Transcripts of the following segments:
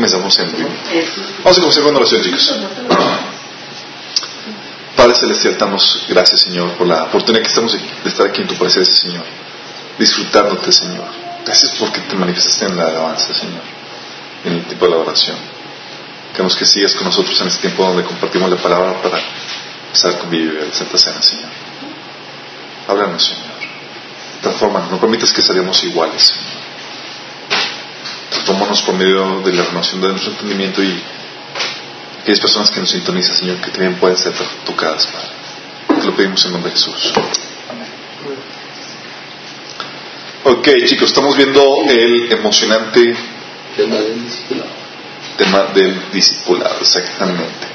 comenzamos en Vamos a comenzar con oración, chicos. Padre Celestial, damos gracias, Señor, por la oportunidad que estamos de estar aquí en tu presencia, Señor. Disfrutándote, Señor. Gracias porque te manifestaste en la alabanza, Señor. En el tipo de la oración. Queremos que sigas con nosotros en este tiempo donde compartimos la palabra para estar convivir en la Santa Cena, Señor. Háblanos, Señor. Transformanos. No permitas que salgamos iguales, Señor. Transformanos por medio de la renovación de nuestro entendimiento y aquellas personas que nos sintonizan, Señor, que también pueden ser tocadas, Padre. Te lo pedimos en nombre de Jesús. Ok, chicos, estamos viendo el emocionante tema del discipulado. Tema del discipulado, exactamente.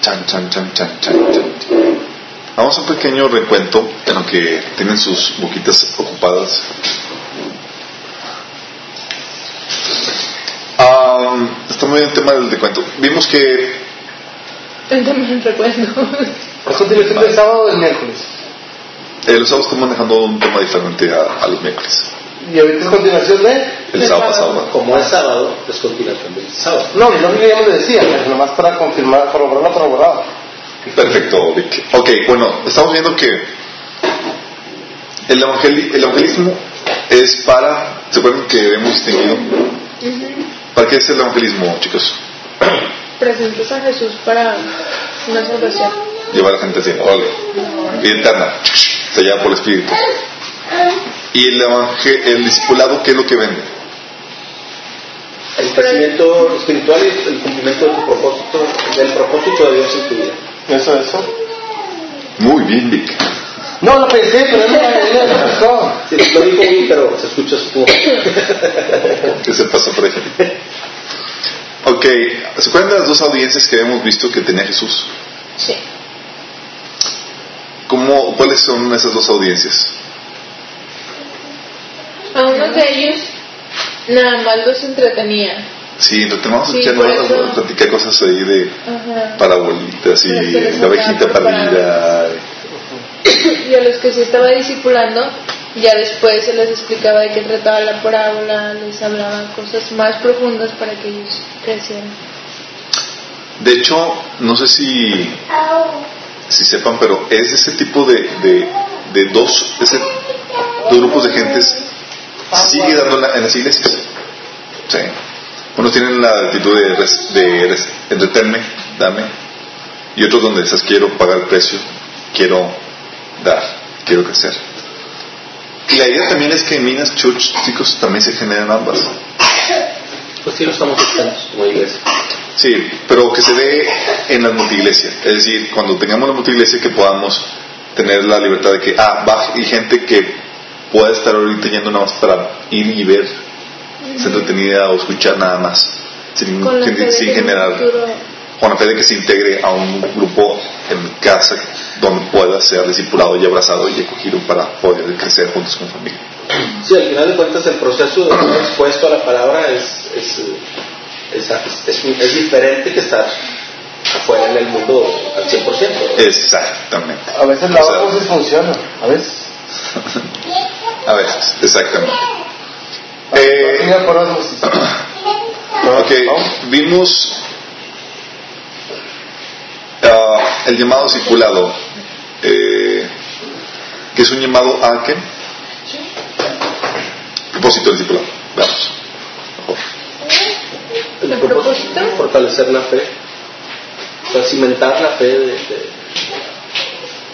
Chan, chan, chan, chan, chan, chan. Vamos a un pequeño recuento en lo que tienen sus boquitas ocupadas. Um, está muy bien el tema del recuento. Vimos que. El tema del recuento. ¿Es continuación del sábado o del miércoles? Eh, los sábados estamos manejando un tema diferente a, a los miércoles. ¿Y ahorita es continuación de? El sábado pasado. Como es sábado, es continuación del sábado. No, no que ya me decía, nomás para confirmar, corroborar lo corroborado. Perfecto, Vic. Ok, bueno, estamos viendo que el, evangeli- el evangelismo es para. ¿Se acuerdan que hemos distinguido? ¿Para qué es el evangelismo, chicos? Presentas a Jesús para una salvación. Llevar a la gente así, órale. Vida eterna, sellada por el Espíritu. Y el, evangel- el discipulado, ¿qué es lo que vende? El crecimiento espiritual y el cumplimiento de tu propósito, del propósito de Dios en tu vida. ¿Eso, eso? Muy bien, Vic. No, lo pensé, pero no me pasó. Sí, lo dijo bien, pero se escucha su ¿Qué se pasó por ahí? Ok, ¿se acuerdan de las dos audiencias que hemos visto que tenía Jesús? Sí. ¿Cómo, ¿Cuáles son esas dos audiencias? A uno de ellos nada más los entretenía. Sí, retomamos Sí, ya no eso- platicar cosas ahí de Ajá. parabolitas y que la estaba perdida. Y a los que se estaba discipulando, ya después se les explicaba de qué trataba la parábola, les hablaba cosas más profundas para que ellos crecieran. De hecho, no sé si, si sepan, pero es ese tipo de, de, de dos, ese, dos grupos de gentes sigue dando en, la- en las iglesias. Sí. Unos tienen la actitud de, res- de res- entretenerme, dame, y otros donde dices quiero pagar el precio, quiero dar, quiero crecer. Y la idea también es que en Minas Church, chicos, también se generan ambas. Pues sí, no estamos como iglesia. Sí, pero que se dé en la multiglesia. Es decir, cuando tengamos la multiglesia que podamos tener la libertad de que, ah, va y gente que pueda estar ahorita yendo nada más para ir y ver, ser entretenida o escuchar nada más, sin, sin- sin generar, con la fe de que se integre a un grupo en casa donde pueda ser discipulado y abrazado y acogido para poder crecer juntos como familia. Sí, al final de cuentas el proceso de estar expuesto a la palabra es, es, es, es, es- es diferente que estar afuera en el mundo al 100%. Exactamente. A veces la otra sí funciona, a veces. A veces, exactamente. Eh, por osmosis. Ok, vimos ah, el llamado circulado, eh, que es un llamado a qué? Propósito del discipulado. Veamos. El ¿El propósito propósito? fortalecer la fe, o sea, cimentar la fe de, de,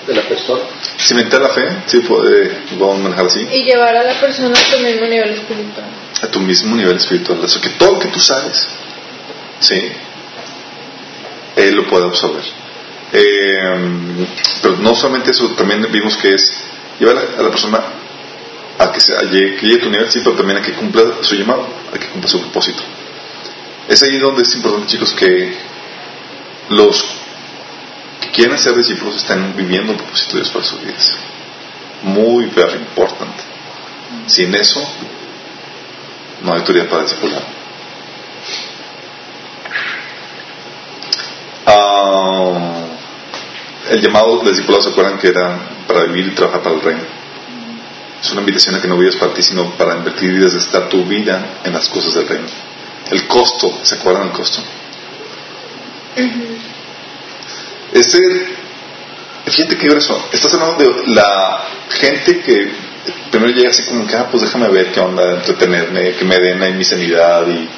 de la persona. Cimentar la fe, sí, puede, vamos a manejar así, Y llevar a la persona a tu mismo nivel espiritual. a tu mismo nivel espiritual. Eso que todo lo que tú sabes, sí, él lo puede absorber. Eh, pero no solamente eso, también vimos que es llevar a la, persona a que, se, a que llegue a tu nivel, sí, pero también a que cumpla su llamado, a que cumpla su propósito. Es ahí donde es importante, chicos, que los que quieren ser discípulos estén viviendo el propósito de Dios para sus vidas. Muy, very importante. Sin eso, no hay autoridad para discipular. El llamado del discipulado, ¿se acuerdan que era para vivir y trabajar para el reino? Es una invitación a que no vivas para ti, sino para invertir y desgastar tu vida en las cosas del reino. El costo, ¿se acuerdan del costo? Ese, fíjate qué grueso. Estás hablando de la gente que primero llega así como que, ah, pues déjame ver qué onda, entretenerme, que me den ahí mi sanidad y,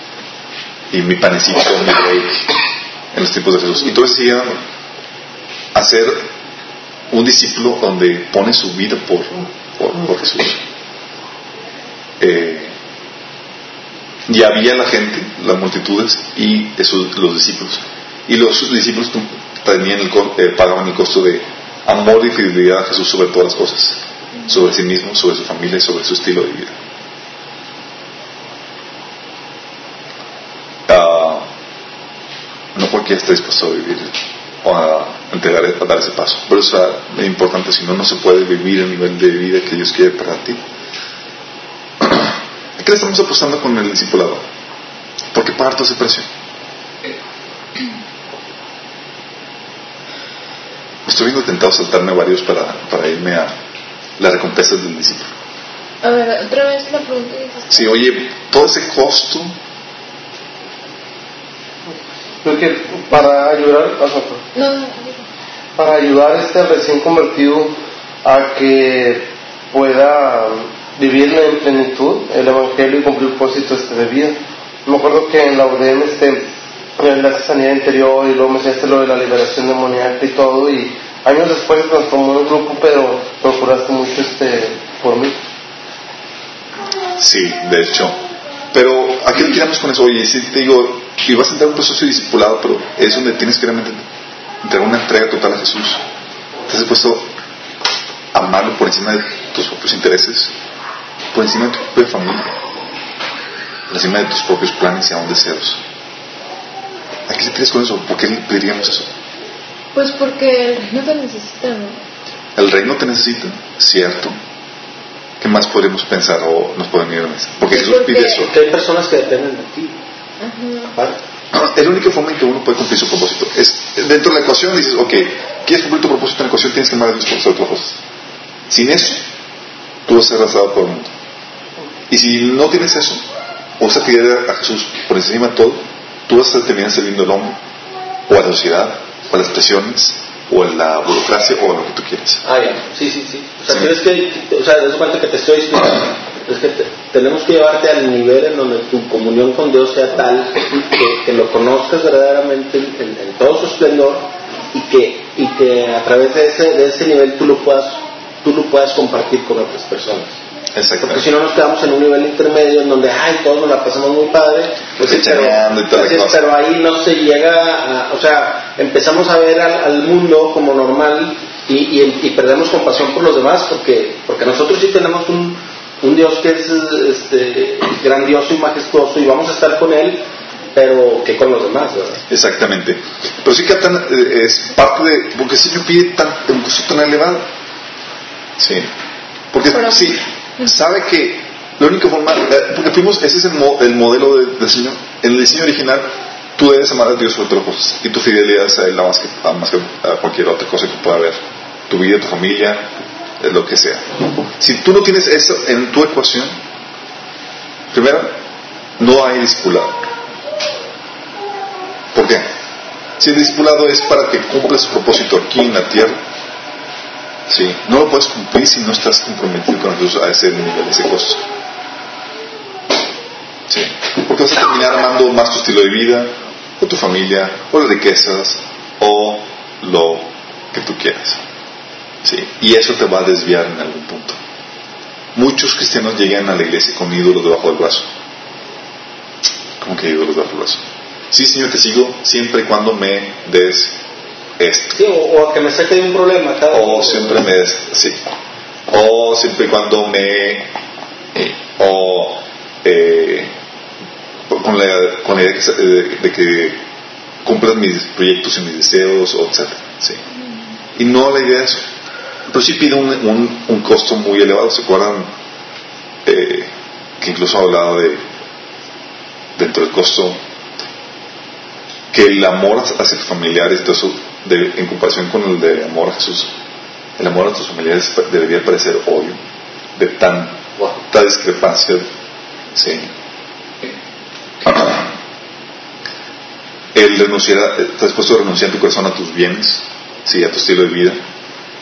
y mi panecito, mi break en los tiempos de Jesús. Y entonces llega a ser un discípulo donde pone su vida por, por, Jesús. Eh, y había la gente, las multitudes y esos, los discípulos. Y los discípulos tenían eh, pagaban el costo de amor y fidelidad a Jesús sobre todas las cosas, sobre sí mismo, sobre su familia y sobre su estilo de vida. Ah, no cualquiera está dispuesto a vivir o a entregar, a dar ese paso. Pero eso es importante, si no, no se puede vivir el nivel de vida que Dios quiere para ti. ¿A qué le estamos apostando con el discipulado? Porque parto ese precio. Estoy viendo tentado saltarme varios para, para irme a las recompensas del discípulo. A ver, otra vez la pregunta. Sí, oye, todo ese costo. Porque para ayudar, no, para ayudar a este recién convertido a que pueda vivir en plenitud el evangelio y cumplir el propósito este de vida. Me acuerdo que en la UDM este la sanidad interior y luego me enseñaste lo de la liberación demoníaca y todo y años después se transformó en grupo pero procuraste mucho este por mí. Sí de hecho pero ¿a qué tiramos con eso? oye si te digo y vas a entrar en un proceso discipulado pero es donde tienes que realmente entregar una entrega total a Jesús estás dispuesto a amarlo por encima de tus propios intereses por encima de tu propia familia por encima de tus propios planes y aún deseos ¿A qué le pides con eso? ¿Por qué le pediríamos eso? Pues porque el reino te necesita, ¿no? El reino te necesita, cierto. ¿Qué más podemos pensar o nos pueden ir a mesa? Porque Jesús pide eso. Porque hay personas que dependen de ti. Ajá. es la única forma en que uno puede cumplir su propósito. Es, dentro de la ecuación dices, ok, quieres cumplir tu propósito en la ecuación, tienes que amar a Dios por sobre otras cosas. Sin eso, tú vas a ser arrasado por el mundo. Y si no tienes eso, o vas a a Jesús por encima de todo, tú vas a terminar sirviendo al hombre, o a la sociedad, o a las presiones, o a la burocracia, o a lo que tú quieras. Ah, ya, sí, sí, sí. O sea, tienes que, o sea, de cuenta que te estoy explicando, es que tenemos que llevarte al nivel en donde tu comunión con Dios sea tal que, que lo conozcas verdaderamente en, todo su esplendor y que, y que a través de ese, de ese nivel tú lo puedas, tú lo puedas compartir con otras personas. Porque si no nos quedamos en un nivel intermedio en donde, ay, todos nos la pasamos muy padre, pues, pero, pero, ahí no se llega, a, o sea, empezamos a ver al, mundo como normal y, y, perdemos compasión por los demás porque, porque nosotros sí tenemos un, un Dios que es este, grandioso y majestuoso y vamos a estar con Él, pero que con los demás, ¿verdad? Exactamente. Pero sí que eh, es parte de, porque si yo pide tan, un costo tan elevado. Sí. Porque sí, sabe que la única forma, eh, porque fuimos, ese es el, el modelo del diseño, en el diseño original, tú debes amar a Dios sobre todas las cosas y tu fidelidad es a Él más que, más que a cualquier otra cosa que pueda haber, tu vida, tu familia, lo que sea. Si tú no tienes eso en tu ecuación, primero, no hay discipulado. ¿Por qué? Si el discipulado es para que cumpla su propósito aquí en la tierra, Sí, no lo puedes cumplir si no estás comprometido con Jesús a ese nivel, a ese costo. Sí, porque vas a terminar amando más tu estilo de vida, o tu familia, o las riquezas, o lo que tú quieras. Sí, y eso te va a desviar en algún punto. Muchos cristianos llegan a la iglesia con ídolos debajo del brazo. ¿Cómo que ídolos debajo del brazo? Sí, Señor, te sigo siempre y cuando me des esto. Sí, o, a que me saque de un problema. o siempre me sí. O siempre y cuando me. Eh, o eh, con, la, con la idea de, que cumplan mis proyectos y mis deseos, o etc. Sí. Y no la idea de eso. Pero sí pide un, un, un costo muy elevado. ¿Se acuerdan? Eh, que incluso hablado de dentro del costo que el amor hacia tus familiares, todo eso en comparación con el de amor a Jesús, el amor a tus familiares debería parecer obvio, de tan, discrepancia. Sí. el renunciar, estás dispuesto a renunciar en tu corazón a tus bienes, sí, a tu estilo de vida,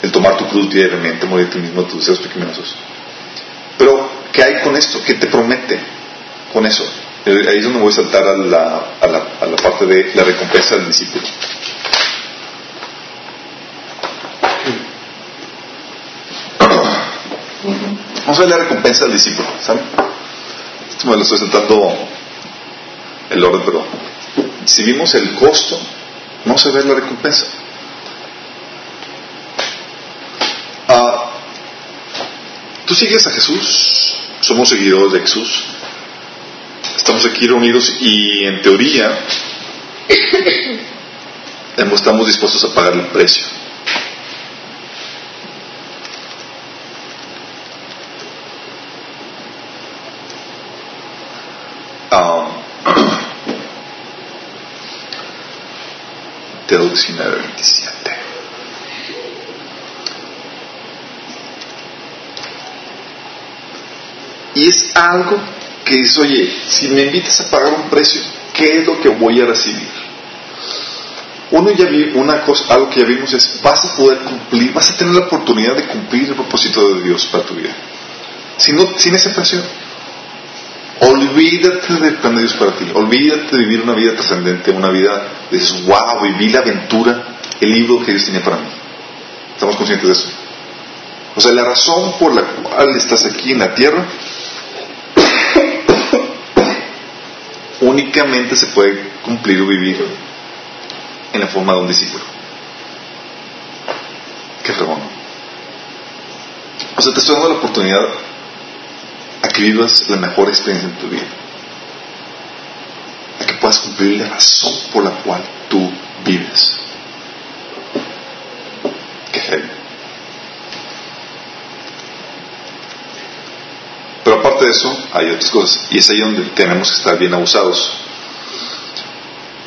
el tomar tu cruz diariamente, morir a ti mismo, a tus deseos pequeñosos. Pero, ¿qué hay con esto? ¿Qué te promete con eso? Eh, ahí es donde voy a saltar a la, a la, a la parte de la recompensa del discípulo. A ver la recompensa del discípulo, ¿saben? Esto me lo estoy saltando el orden, pero si vimos el costo, vamos a ver la recompensa. Ah, Tú sigues a Jesús, somos seguidores de Jesús, estamos aquí reunidos y en teoría estamos dispuestos a pagar el precio. Mateo 19, 27. Y es algo que dice, oye, si me invitas a pagar un precio, ¿qué es lo que voy a recibir? Uno ya vi una cosa, algo que ya vimos es, vas a poder cumplir, vas a tener la oportunidad de cumplir el propósito de Dios para tu vida. Sin, sin ese precio. Olvídate de Dios para ti. Olvídate de vivir una vida trascendente, una vida de wow, viví la aventura, el libro que Dios tiene para mí. ¿Estamos conscientes de eso? O sea, la razón por la cual estás aquí en la tierra únicamente se puede cumplir o vivir en la forma de un discípulo. Qué fregón. O sea, te estoy dando la oportunidad a que vivas la mejor experiencia en tu vida. A que puedas cumplir la razón por la cual tú vives. Qué heavy. Pero aparte de eso, hay otras cosas. Y es ahí donde tenemos que estar bien abusados.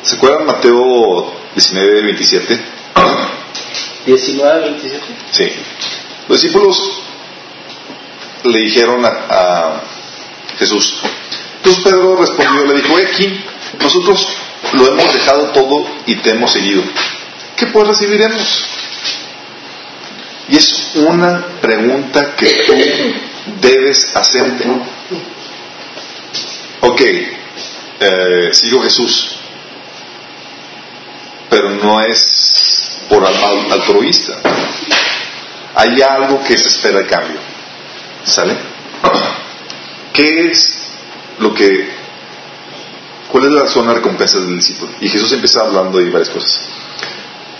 ¿Se acuerdan Mateo 19, 27? 19, 27. Sí. Los discípulos le dijeron a, Jesús. Entonces Pedro respondió, le dijo, aquí, nosotros lo hemos dejado todo y te hemos seguido. ¿Qué pues recibiremos? Y es una pregunta que tú debes hacerte. Ok, eh, sigo Jesús, pero no es por altruista. Hay algo que se espera de cambio. ¿Sale? ¿Qué es lo que... ¿Cuál es la zona de recompensa del discípulo? Y Jesús empieza hablando de varias cosas.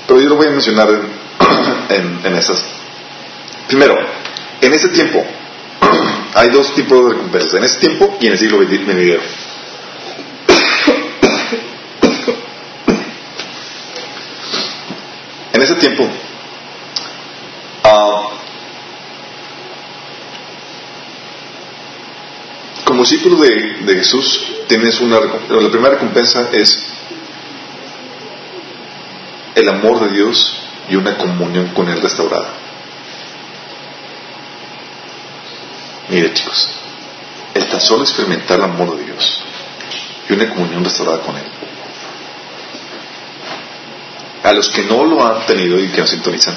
Pero yo lo voy a mencionar en, en, esas. Primero, en este tiempo hay dos tipos de recompensas. En este tiempo y en el siglo venidero. En ese tiempo, uh, como discípulo de, Jesús, tienes una la primera recompensa es el amor de Dios y una comunión con Él restaurada. Mire chicos, el tan solo experimentar el amor de Dios y una comunión restaurada con Él. A los que no lo han tenido y que nos sintonizan,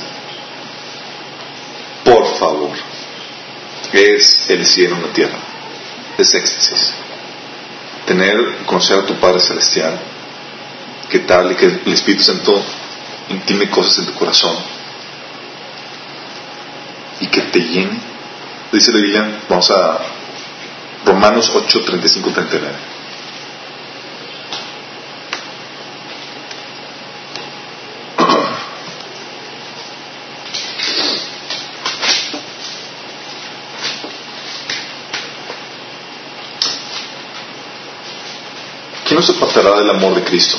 por favor, es el cielo en la tierra éxtasis. Tener, conocer a tu Padre Celestial, que tal y que el Espíritu Santo intime cosas en tu corazón y que te llene. Dice la Biblia, vamos a Romanos 8, 35, 39. Se apartará del amor de Cristo?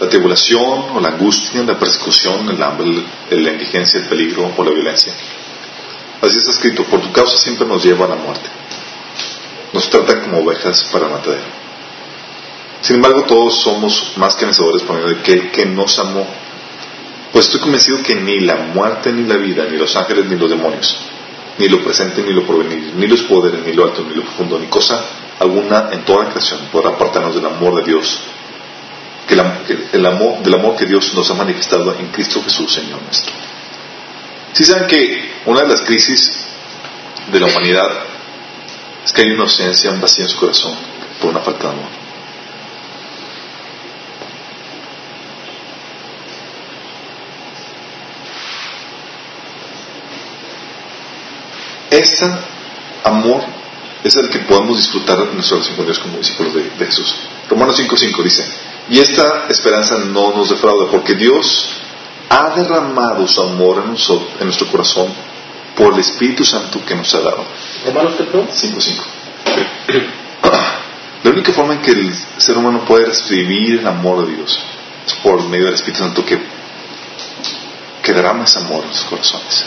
La tribulación o la angustia, la persecución, el hambre, la indigencia, el peligro o la violencia. Así está escrito, por tu causa siempre nos lleva a la muerte. Nos tratan como ovejas para matadero. Sin embargo, todos somos más que vencedores por medio de aquel que nos amó. Pues estoy convencido que ni la muerte, ni la vida, ni los ángeles, ni los demonios, ni lo presente, ni lo porvenir, ni los poderes, ni lo alto, ni lo profundo, ni cosa alguna en toda creación podrá apartarnos del amor de Dios que, el amor, del amor que Dios nos ha manifestado en Cristo Jesús, Señor nuestro. Si saben que una de las crisis de la humanidad es que hay una ausencia, un vacío en su corazón por una falta de amor. Este amor es el que podemos disfrutar en nuestra relación con Dios como discípulos de, de Jesús. Romanos 5.5 dice, y esta esperanza no nos defrauda, porque Dios ha derramado su amor en, en nuestro corazón por el Espíritu Santo que nos ha dado. Romanos 5.5. La única forma en que el ser humano puede recibir el amor de Dios es por medio del Espíritu Santo que, que derrama ese amor en sus corazones.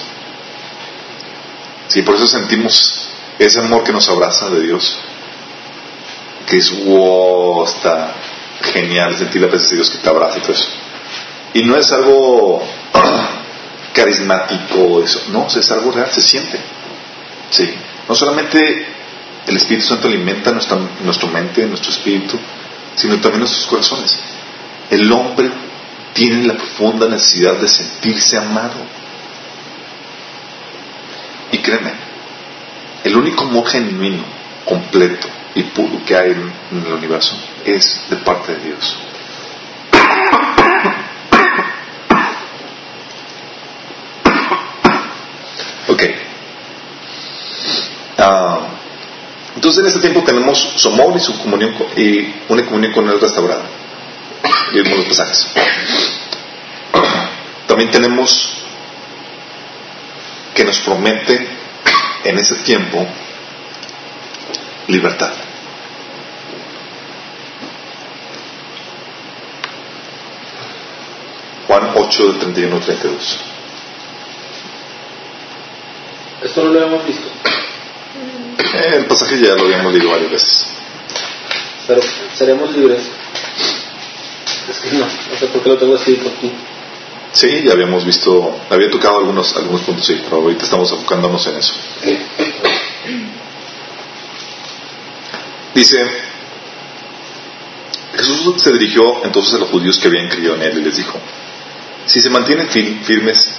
Sí, por eso sentimos ese amor que nos abraza de Dios, que es wow, genial sentir la presencia de Dios que te abraza y todo eso. Y no es algo carismático, eso, no, es algo real, se siente. Sí. No solamente el Espíritu Santo alimenta nuestra mente, nuestro espíritu, sino también nuestros corazones. El hombre tiene la profunda necesidad de sentirse amado. Y créeme, el único amor genuino, completo y puro que hay en el universo es de parte de Dios. Ok. Ah, entonces en este tiempo tenemos su amor y su comunión y una comunión con el restaurado. Y vemos los pasajes. También tenemos que nos promete en ese tiempo libertad. Juan 8 del 31 al 32. Esto no lo habíamos visto. El pasaje ya lo habíamos leído varias veces. Pero seremos libres. Es que no, no sé por qué lo tengo escrito aquí. Sí, ya habíamos visto, había tocado algunos, algunos puntos, sí, pero ahorita estamos enfocándonos en eso. Dice, Jesús se dirigió entonces a los judíos que habían creído en él y les dijo, si se mantienen firmes,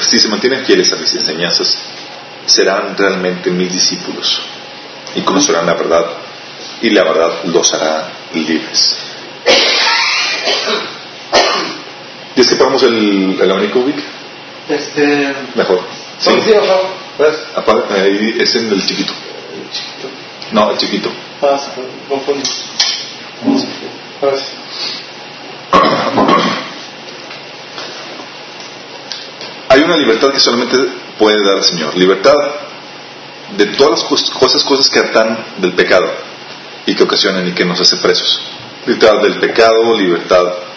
si se mantienen fieles a mis enseñanzas, serán realmente mis discípulos y conocerán la verdad y la verdad los hará libres. ¿Y es que ponemos el, el abanico, Vic? Este... Mejor. Sí, sí. Ahí es en el chiquito. El chiquito. No, el chiquito. Ah. Gracias. Hay una libertad que solamente puede dar el Señor. Libertad de todas las cosas, cosas que atan del pecado y que ocasionan y que nos hace presos. Libertad del pecado, libertad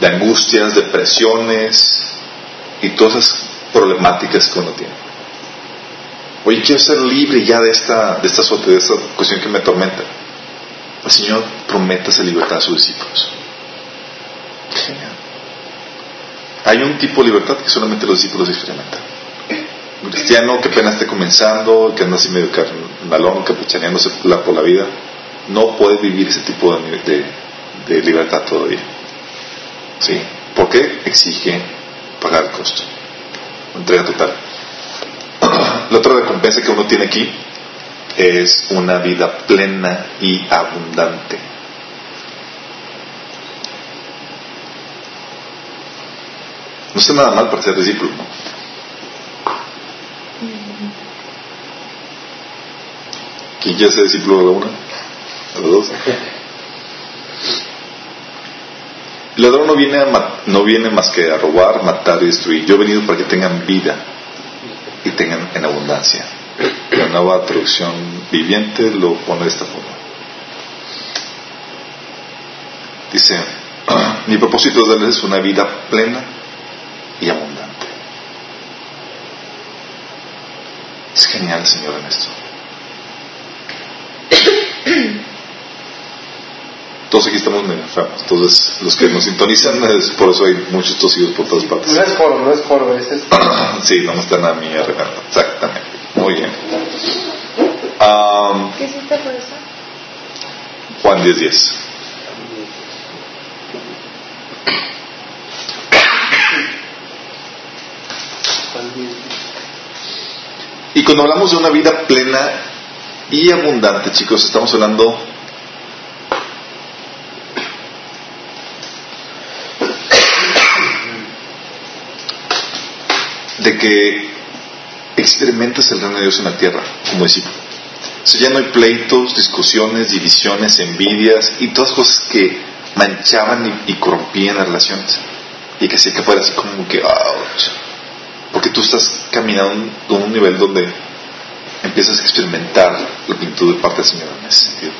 de angustias, depresiones y todas esas problemáticas que uno tiene. Oye, quiero ser libre ya de esta, de esta suerte, de esta cuestión que me atormenta. El Señor promete esa libertad a sus discípulos. Hay un tipo de libertad que solamente los discípulos experimentan. Un cristiano que apenas esté comenzando, que anda así medio carnalón, capuchaneándose por la vida, no puede vivir ese tipo de, de, libertad todavía. ¿Sí? ¿Por qué? Exige pagar el costo. Entrega total. La otra recompensa que uno tiene aquí es una vida plena y abundante. No está nada mal para ser discípulo, ¿no? ¿Quién quiere ser discípulo de la una? ¿De la dos? El ladrón no viene, no viene más que a robar, matar y destruir. Yo he venido para que tengan vida y tengan en abundancia. La nueva traducción viviente lo pone de esta forma. Dice, mi propósito es darles una vida plena y abundante. Es genial, Señor, en esto. Todos aquí estamos medio enfermos. Entonces, los que nos sintonizan, es por eso hay muchos tosidos por todas partes. No es coro, no es coro, es esto. sí, no me están a mí arreglando. Exactamente. Muy bien. Um, ¿Qué hiciste por eso? Juan 10.10. 10. Y cuando hablamos de una vida plena y abundante, chicos, estamos hablando que experimentas el reino de Dios en la tierra como discípulo. Sea, ya no hay pleitos, discusiones, divisiones, envidias y todas cosas que manchaban y, corrompían las relaciones. Y que hacía que fuera así como que, porque tú estás caminando a un nivel donde empiezas a experimentar la plenitud de parte del Señor en ese sentido.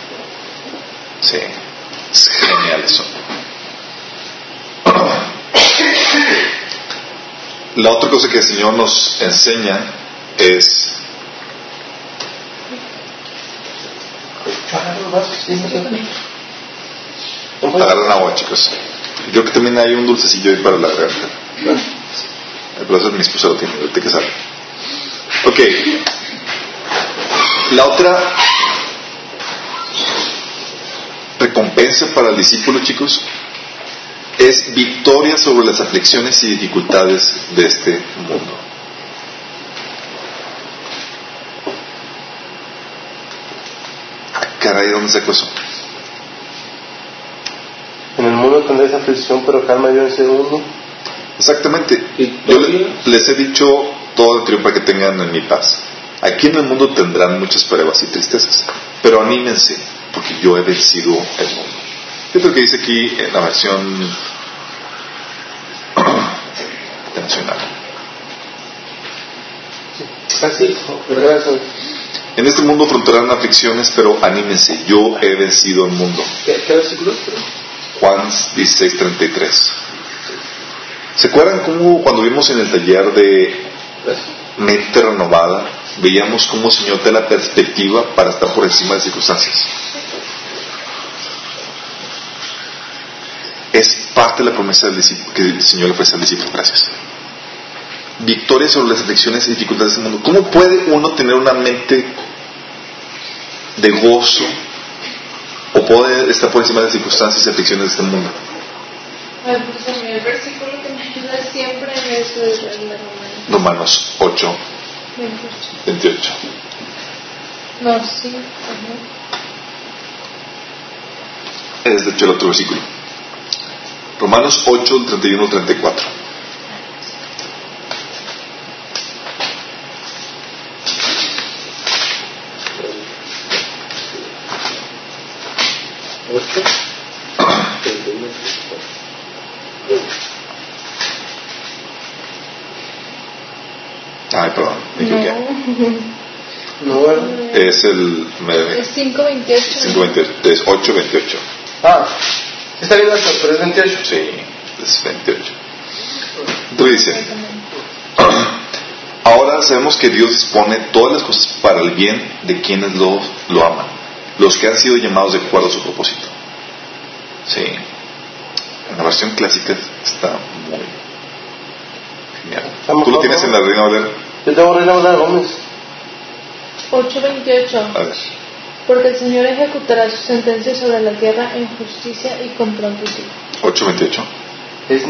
Sí, es genial eso. La otra cosa que el Señor nos enseña es Agarran agua, chicos. Creo que también hay un dulcecillo ahí para la garganta. Pero eso mi esposa lo tiene, ahorita que sale. Ok. La otra recompensa para el discípulo, chicos, es victoria sobre las aflicciones y dificultades de este mundo. Caray, ¿dónde sacó eso? En el mundo tendréis aflicción, pero calma yo en ese mundo. Exactamente. Yo les he dicho todo el para que tengan en mi paz. Aquí en el mundo tendrán muchas pruebas y tristezas, pero anímense, porque yo he vencido el mundo. Fíjate lo que dice aquí en la versión internacional. Así, En este mundo afrontarán aflicciones, pero anímense, yo he vencido el mundo. ¿Qué, qué versículo? Juan 16:33. ¿Se acuerdan cómo cuando vimos en el taller de mente renovada, veíamos cómo el Señor te la perspectiva para estar por encima de circunstancias? Es parte de la promesa del que el Señor le ofrece al discípulo. Gracias. Victoria sobre las aflicciones y dificultades del mundo. ¿Cómo puede uno tener una mente de gozo o puede estar por encima de las circunstancias y aflicciones de este mundo? Pues, el versículo que me ayuda siempre en eso es Romanos 8, 28. No, sí. Es de hecho el otro versículo. Romanos 8, 31, 34. Ay, perdón, me equivoqué. No. Es el. es 528. 528. Es 828. Ah. Está bien eso, pero es 28. Sí, es 28. Entonces dice, ahora sabemos que Dios dispone todas las cosas para el bien de quienes lo, lo aman, los que han sido llamados de acuerdo a su propósito. Sí, en la versión clásica está muy genial. ¿Tú lo tienes en la Reina Valera? Yo tengo Reina Valera Gómez. 828. A ver porque el Señor ejecutará su sentencia sobre la tierra en justicia y con prontitud. 8.28. Es...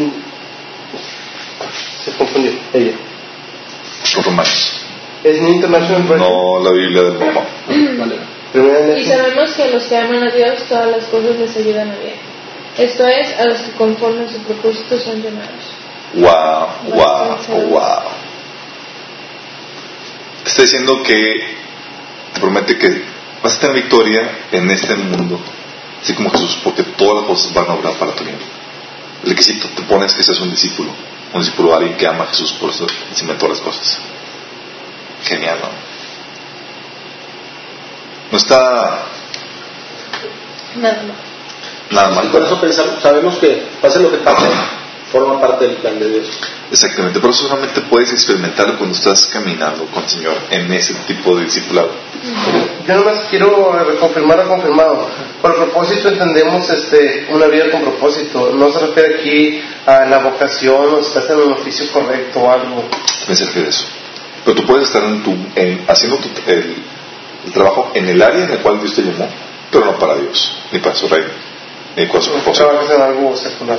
Se confundió, ella. Son romanos. ¿Es New International Version? No, la Biblia del papá. y sabemos que a los que aman a Dios todas las cosas les ayudan a bien. Esto es, a los que conforme a su propósito son llamados. Wow, wow, wow. Está diciendo que te promete que vas a tener victoria en este mundo, así como Jesús, porque todas las cosas van a obrar para tu bien. El que si tú te pones que seas un discípulo, un discípulo de alguien que ama a Jesús por eso encima de todas las cosas. Genial, ¿no? No está nada mal. Nada mal. Y por eso pensamos, sabemos que pase lo que pase, forma parte del plan de Dios. Exactamente, pero eso solamente puedes experimentarlo cuando estás caminando con el Señor en ese tipo de discipulado. Yo nomás quiero confirmar o confirmado. Por propósito entendemos este, una vida con propósito. No se refiere aquí a la vocación o si estás en un oficio correcto o algo. Me se refiere a eso. Pero tú puedes estar en tu, haciendo el, trabajo en el área en el cual Dios te llamó, pero no para Dios, ni para su reino, ni para su propósito. Trabajas en algo secular.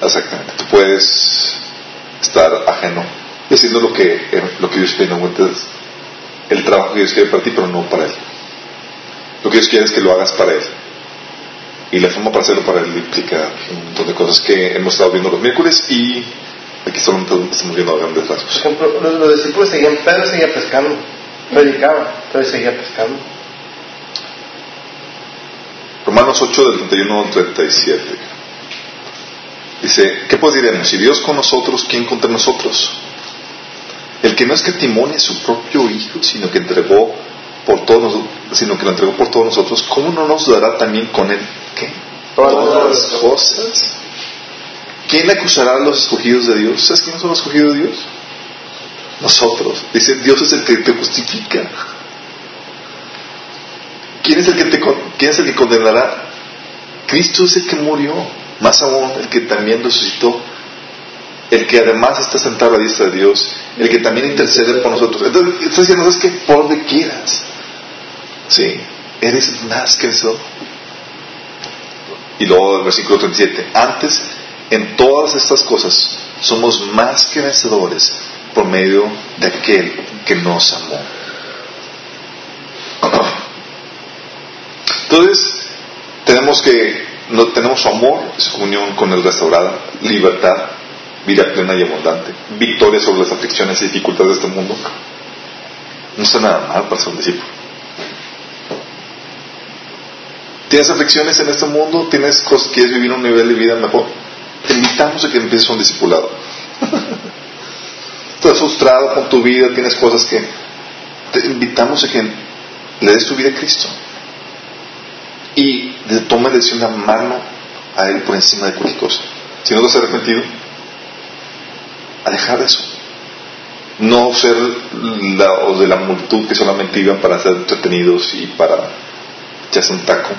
Exactamente. Tú puedes estar ajeno haciendo lo que, lo que Dios tiene el trabajo que Dios quiere para ti, pero no para Él. Lo que Dios quiere es que lo hagas para Él. Y la forma para hacerlo para Él implica un montón de cosas que hemos estado viendo los miércoles y aquí solamente estamos viendo a grandes rasgos. Por ejemplo, los, discípulos seguían, Pedro seguía pescando, predicaba, pero seguía pescando. Romanos 8 del 31 al 37. Dice, ¿qué pues diremos? Si Dios con nosotros, ¿quién contra nosotros? El que no es que timone a su propio Hijo, sino que entregó por todos sino que lo entregó por todos nosotros, ¿cómo no nos dará también con él qué? Todas las cosas. ¿Quién acusará a los escogidos de Dios? ¿Sabes quiénes son los escogidos de Dios? Nosotros. Dice, Dios es el que te justifica. ¿Quién es el que te quién es el que condenará? Cristo es el que murió, más aún el que también resucitó, el que además está sentado a la diestra de Dios, el que también intercede por nosotros. Entonces, está diciendo, es que por donde quieras, sí, eres más que eso. Y luego el versículo 37, antes en todas estas cosas somos más que vencedores por medio de aquel que nos amó. Entonces, tenemos que, no, tenemos su amor, su comunión con el restaurada, libertad, vida plena y abundante, victoria sobre las aflicciones y dificultades de este mundo. No está nada mal para ser un discípulo. ¿Tienes aflicciones en este mundo? ¿Tienes cosas, ¿Quieres vivir un nivel de vida mejor? Te invitamos a que empieces un discipulado. Estás frustrado con tu vida, tienes cosas que... Te invitamos a que le des tu vida a Cristo. Y toma la decisión de a Él por encima de cualquier cosa. Si no te has arrepentido, a dejar eso. No ser la, o de la multitud que solamente iban para ser entretenidos y para echarse un taco.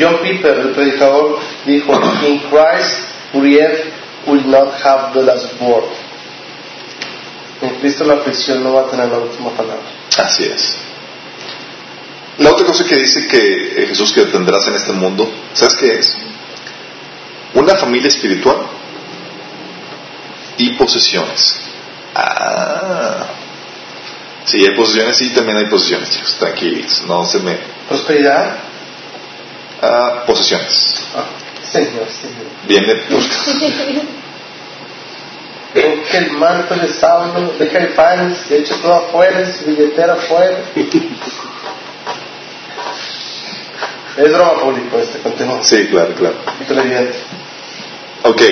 John Piper, el predicador, dijo: In Christ, Uriel will not have the last word. En Cristo la aflicción no va a tener la última palabra. Así es. La otra cosa que dice que eh, Jesús que tendrás en este mundo, ¿sabes qué es? Una familia espiritual y posesiones. Ah. Sí, hay posesiones y también hay posesiones, chicos. Tranquilos, no se me. ¿Prosperidad? Ah, posesiones. Ah, señor, señor. Viene que el manto el sábado, deja el pan, se echa todo afuera, su billetera afuera. es drama público este, continúa. Sí, claro, claro. Ok.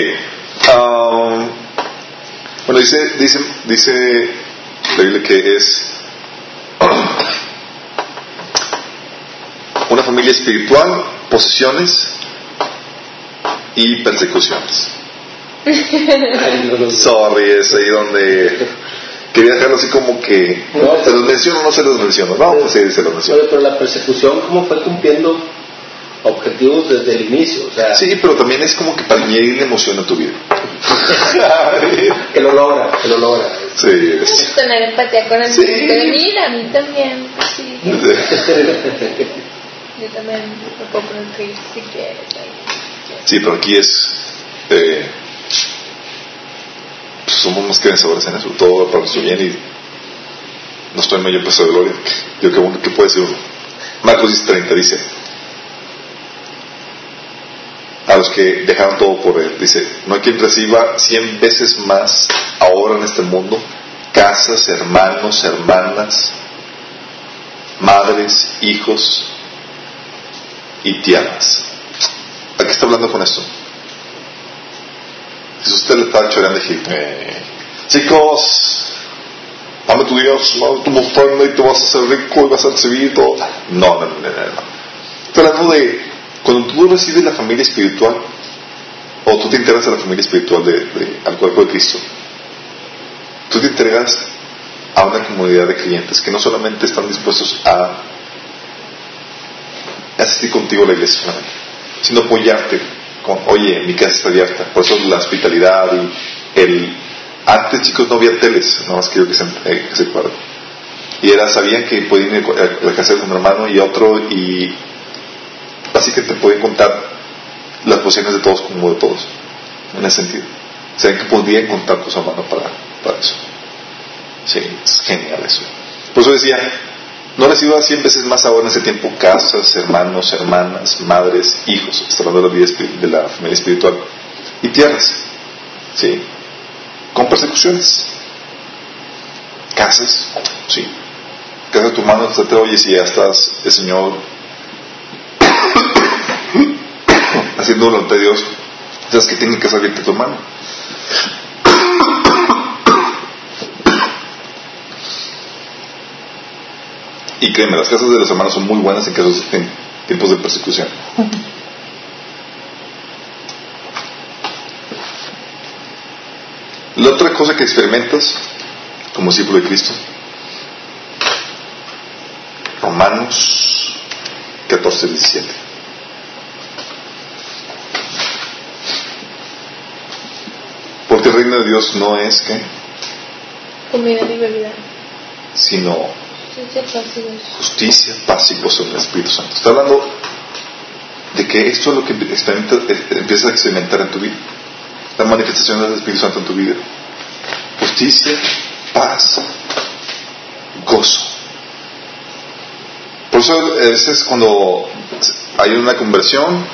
Um, bueno, dice, dice, dice la Biblia que es una familia espiritual, posesiones y persecuciones. Sorry, es ahí donde quería dejarlo así como que se los menciono o no se los menciono. No, pues sí, se los menciono. pero la persecución, ¿cómo fue cumpliendo objetivos desde el inicio. O sea, sí, pero también es como que para mí le emociona tu vida. que lo logra, que lo logra. Sí. Es tener empatía con el sí. mira, a mí también. Sí. Yo también me puedo poner triste si quieres. Sí, pero aquí es. Eh, pues somos más que vencedores en eso. Todo para nuestro bien y no estoy en medio peso de gloria. Digo, ¿qué, qué puede decir uno? Marcos 30 dice a que dejaron todo por él. Dice, no hay quien reciba cien veces más ahora en este mundo, casas, hermanos, hermanas, madres, hijos y tierras. ¿A qué está hablando con esto? Si usted le está choreando y eh, chicos, dame tu Dios, dame tu ofrenda y te vas a hacer rico y vas a recibir todo. No, no, no, no. no. Hablando de cuando tú recibes la familia espiritual, o tú te integras a la familia espiritual de, cuerpo de Cristo, tú te entregas a una comunidad de clientes que no solamente están dispuestos a asistir contigo a la iglesia sino apoyarte con, oye, mi casa está abierta, por eso la hospitalidad y el... Antes, chicos, no había teles, nada más quiero que se, eh, se Y era, sabían que podían ir a la casa de un hermano y otro y así que te pueden contar las posiciones de todos como de todos, en ese sentido. Saben que podían contar con su hermano para, para eso. Sí, es genial eso. Por eso decía, no reciba cien veces más ahora en ese tiempo casas, hermanos, hermanas, madres, hijos, está hablando de la, vida, de la familia espiritual, y tierras, ¿sí? Con persecuciones. Casas, sí. Casa de tu mano, te oye, si ya estás, el Señor, haciendo voluntad de Dios, sabes que tiene que salir de tu mano. Y créeme, las casas de los hermanos son muy buenas en casos de tiempos de persecución. La otra cosa que experimentas como discípulo de Cristo, Romanos 14, 17. Porque el reino de Dios no es que comida y bebida, sino justicia, paz y gozo en el Espíritu Santo. Está hablando de que esto es lo que eh, empiezas a experimentar en tu vida. La manifestación del Espíritu Santo en tu vida. Justicia, paz, gozo. Por eso a veces cuando hay una conversión,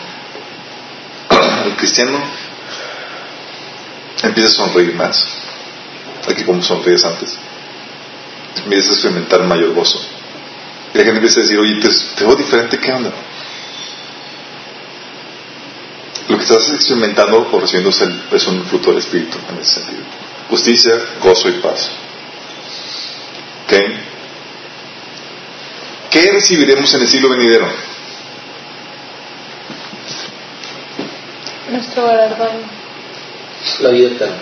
el cristiano empieza a sonreír más. Aquí como sonríes antes empiezas a experimentar mayor gozo. Y la gente empieza a decir, oye, te, veo diferente, ¿qué onda? Lo que estás experimentando o recibiendo es, un fruto del Espíritu en ese sentido. Justicia, gozo y paz. ¿Ok? ¿Qué recibiremos en el siglo venidero? Nuestro galardón. La vida eterna.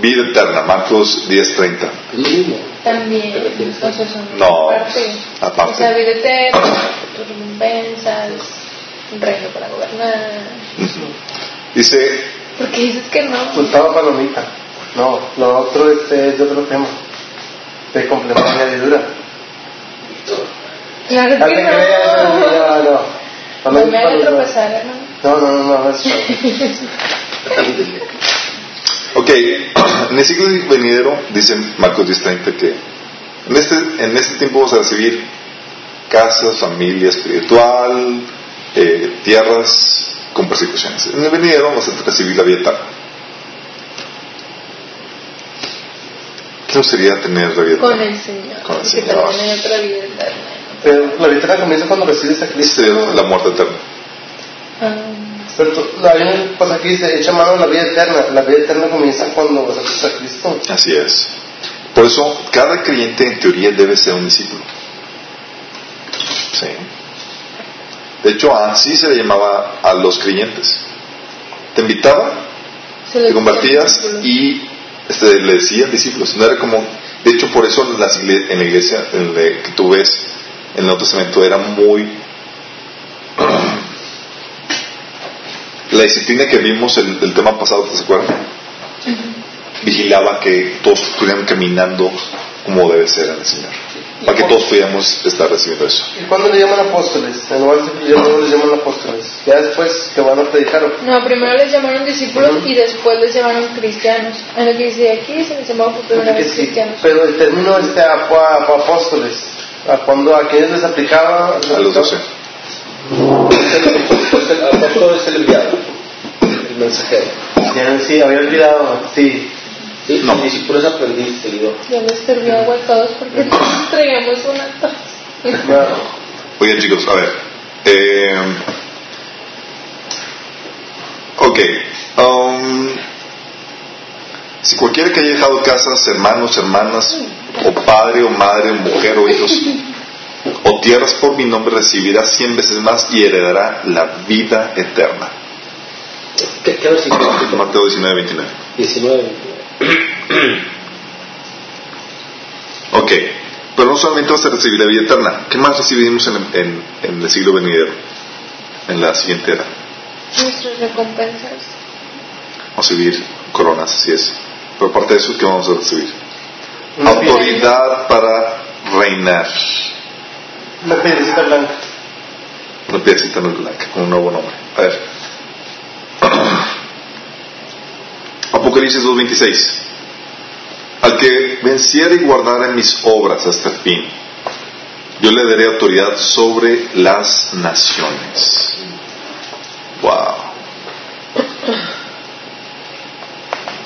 Vida eterna, Marcos 10:30. También, entonces no, aparte. aparte. O sea, vida eterna, recompensas, un reino para gobernar. Dice. Porque dices que no. Gustavo Palomita. No, lo otro este, es de otro tema. De complemento y añadidura. Claro que no. No, no. No me hagas tropezar, ¿no? No, no, no, no, no Ok, en el siglo venidero, dice Marcos 10:30 que en este, en este tiempo vamos a recibir casas, familia espiritual, eh, tierras con persecuciones. En el venidero vamos a recibir la vida eterna. ¿Qué sería tener la vida eterna? Con el Señor. Con el Señor. otra vida eterna. Pero la vida eterna comienza cuando recibes a Cristo. la muerte eterna. Ah. Pero hay un pasaje que dice, echa mano a la vida eterna. La vida eterna comienza cuando vas a Cristo. Así es. Por eso, cada creyente en teoría debe ser un discípulo. Sí. De hecho, así se le llamaba a los creyentes. Te invitaba, te convertías y este, le decían discípulos. No era como, de hecho, por eso en, la iglesia en que tú ves en el Nuevo Testamento era muy la disciplina que vimos el, el tema pasado, ¿te acuerdas? Vigilaba que todos estuvieran caminando como debe ser el Señor. Para que todos pudiéramos estar recibiendo eso. ¿Y cuándo le llaman apóstoles? En lugar de les llaman apóstoles. Ya después que van a predicar. No, primero les llamaron discípulos y después les llamaron cristianos. En lo que dice aquí se les llamaba por primera vez cristianos. Pero el término este apóstoles, ¿a cuándo a quiénes les aplicaba? A los doce el apóstol es el enviado, el mensajero. Ya, sí, había olvidado, sí. Sí, no. por eso aprendí seguido. Ya les sirvió agua a todos porque traíamos una tos. Oigan chicos, a ver. Eh, ok. Um, si cualquiera que haya dejado casas, hermanos, hermanas, o padre, o madre, o mujer, o hijos, o tierras por mi nombre recibirá cien veces más y heredará la vida eterna. ¿Qué, qué versículo? Mateo 19, 29. 19, ok, pero no solamente vas a recibir la vida eterna, ¿qué más recibimos en, en, en el siglo venidero? En la siguiente era. Nuestras recompensas. Vamos a recibir coronas, así es. Pero aparte de eso, ¿qué vamos a recibir? Autoridad para reinar. Una piedrecita blanca. Una piedrecita blanca, con un nuevo nombre. A ver. Apocalipsis 2.26. Al que venciera y guardara mis obras hasta el fin, yo le daré autoridad sobre las naciones. Wow.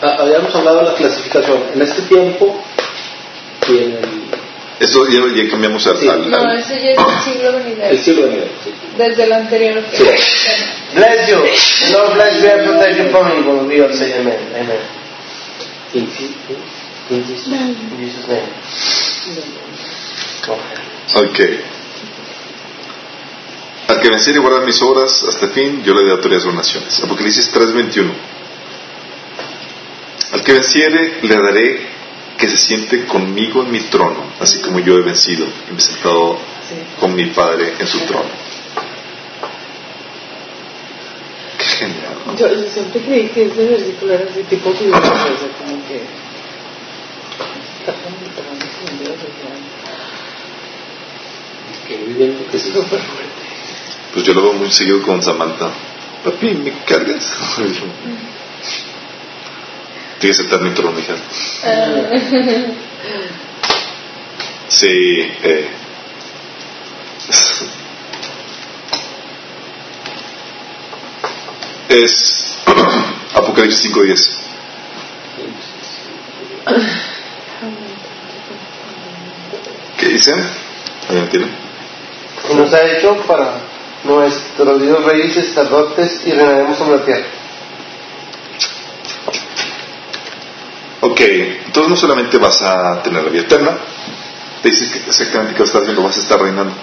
Ah, habíamos hablado de la clasificación. En este tiempo y en el. Eso ya, ya cambiamos al, sí. al, No, ese ya es el siglo venidero. El siglo venidero, sí. Desde el anterior. Sí. Bless you. Lord bless you and protect you from evil. We all say amen. Amen. In Jesus' name. In Jesus' name. Ok. Al que venciere y guardar mis obras hasta el fin, yo le daré autoridad a las naciones. Apocalipsis 3:21. Al que venciere, le daré que se siente conmigo en mi trono, así como yo he vencido y me he sentado con mi Padre en su trono. Qué genial. Yo, siempre creí que ese versículo era así tipo como que que viviendo que es súper fuerte. Pues yo lo veo muy seguido con Samantha. Papi, ¿me cargas? Tienes sentar mi trono, hija. Sí, eh. Es Apocalipsis 5.10. ¿Qué dicen? ¿Alguien tiene? Nos ha hecho para nuestros Dios reyes y sacerdotes y reinaremos sobre la tierra. Ok, entonces no solamente vas a tener la vida eterna, te dice que exactamente qué vas a estar haciendo, vas a estar reinando.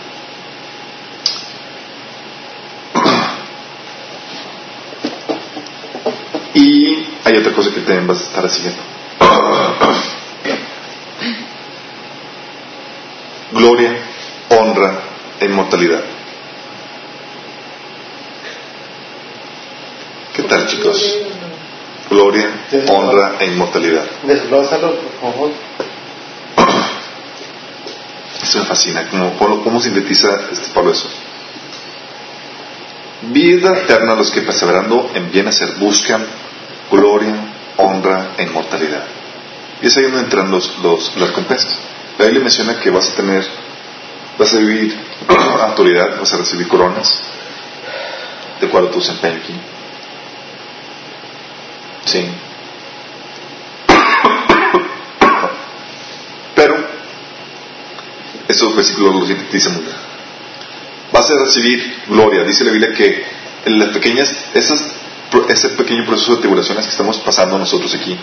Y hay otra cosa que también vas a estar haciendo. Gloria, honra e inmortalidad. ¿Qué tal, chicos? Gloria, honra e inmortalidad. Desglósalo, por favor. Esto me fascina. ¿Cómo, cómo sintetiza este Pablo eso? Vida eterna a los que perseverando en bien hacer buscan gloria, honra e inmortalidad. Y es ahí donde entran los, los, las recompensas. La Biblia menciona que vas a tener, vas a vivir autoridad, vas a recibir coronas, de acuerdo a tu desempeño aquí. Sí. Pero, estos versículos muy bien. Vas a recibir gloria. Dice la Biblia que en las pequeñas, esas, ese pequeño proceso de tribulaciones que estamos pasando nosotros aquí,